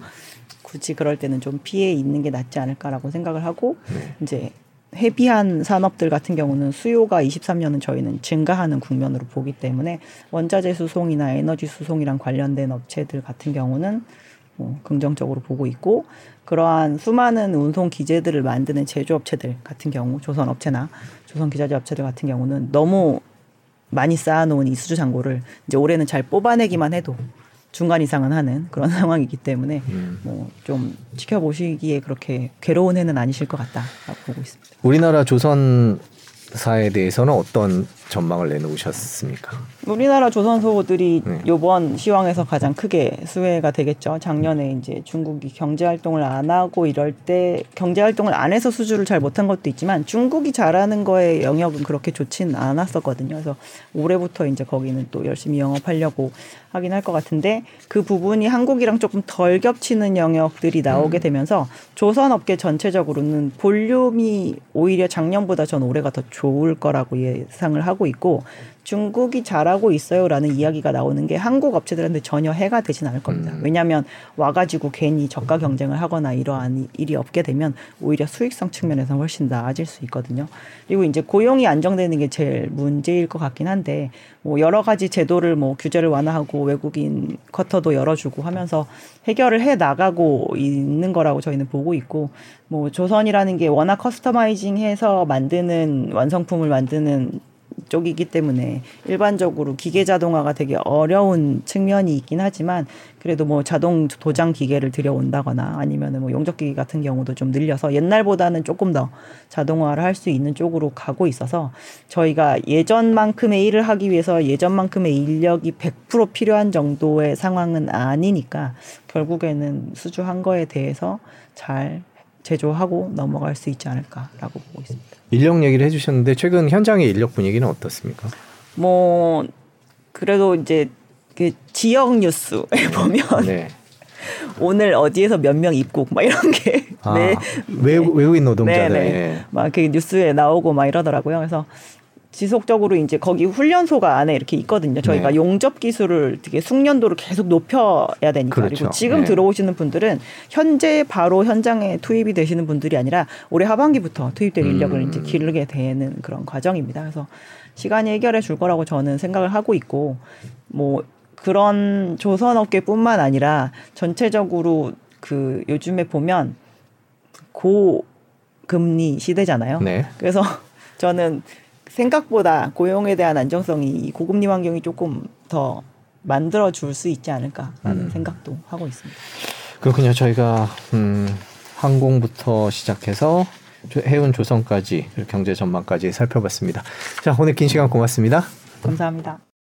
굳이 그럴 때는 좀 피해 있는 게 낫지 않을까라고 생각을 하고 네. 이제 헤비한 산업들 같은 경우는 수요가 23년은 저희는 증가하는 국면으로 보기 때문에 원자재 수송이나 에너지 수송이랑 관련된 업체들 같은 경우는 뭐 긍정적으로 보고 있고 그러한 수많은 운송 기재들을 만드는 제조업체들 같은 경우 조선업체나 조선 기자재 업체들 같은 경우는 너무 많이 쌓아놓은 이 수주 잔고를 이제 올해는 잘 뽑아내기만 해도 중간 이상은 하는 그런 상황이기 때문에 음. 뭐좀 지켜보시기에 그렇게 괴로운 해는 아니실 것 같다라고 보고 있습니다. 우리나라 조선사에 대해서는 어떤 전망을 내놓으셨습니까? 우리나라 조선소들이 네. 이번 시황에서 가장 크게 수혜가 되겠죠. 작년에 이제 중국이 경제 활동을 안 하고 이럴 때 경제 활동을 안 해서 수주를 잘 못한 것도 있지만 중국이 잘하는 거에 영역은 그렇게 좋지는 않았었거든요. 그래서 올해부터 이제 거기는 또 열심히 영업하려고 하긴 할 것 같은데 그 부분이 한국이랑 조금 덜 겹치는 영역들이 나오게 음. 되면서 조선 업계 전체적으로는 볼륨이 오히려 작년보다 전 올해가 더 좋을 거라고 예상을 하고 하고 있고 중국이 잘하고 있어요라는 이야기가 나오는 게 한국 업체들한테 전혀 해가 되진 않을 겁니다. 음. 왜냐하면 와가지고 괜히 저가 경쟁을 하거나 이러한 일이 없게 되면 오히려 수익성 측면에서 훨씬 나아질 수 있거든요. 그리고 이제 고용이 안정되는 게 제일 문제일 것 같긴 한데 뭐 여러 가지 제도를 뭐 규제를 완화하고 외국인 쿼터도 열어주고 하면서 해결을 해 나가고 있는 거라고 저희는 보고 있고 뭐 조선이라는 게 워낙 커스터마이징해서 만드는 완성품을 만드는 쪽이기 때문에 일반적으로 기계 자동화가 되게 어려운 측면이 있긴 하지만 그래도 뭐 자동 도장 기계를 들여온다거나 아니면은 뭐 용접 기기 같은 경우도 좀 늘려서 옛날보다는 조금 더 자동화를 할 수 있는 쪽으로 가고 있어서 저희가 예전만큼의 일을 하기 위해서 예전만큼의 인력이 100% 필요한 정도의 상황은 아니니까 결국에는 수주한 거에 대해서 잘 제조하고 넘어갈 수 있지 않을까라고 보고 있습니다. 인력 얘기를 해주셨는데 최근 현장의 인력 분위기는 어떻습니까? 뭐 그래도 이제 그 지역 뉴스에 보면 네. 오늘 어디에서 몇 명 입국 막 이런 게 아, 네. 외국, 외국인 노동자들 네, 네. 예. 막그 뉴스에 나오고 막 이러더라고요. 그래서 지속적으로 이제 거기 훈련소가 안에 이렇게 있거든요. 저희가 네. 용접 기술을 되게 숙련도를 계속 높여야 되니까. 그렇죠. 그리고 지금 네. 들어오시는 분들은 현재 바로 현장에 투입이 되시는 분들이 아니라 올해 하반기부터 투입될 인력을 음. 이제 기르게 되는 그런 과정입니다. 그래서 시간이 해결해 줄 거라고 저는 생각을 하고 있고 뭐 그런 조선업계뿐만 아니라 전체적으로 그 요즘에 보면 고 금리 시대잖아요. 네. 그래서 저는 생각보다 고용에 대한 안정성이 고금리 환경이 조금 더 만들어 줄 수 있지 않을까라는 음. 생각도 하고 있습니다. 그렇군요. 저희가 음, 항공부터 시작해서 해운 조선까지 경제 전망까지 살펴봤습니다. 자 오늘 긴 시간 고맙습니다. 감사합니다.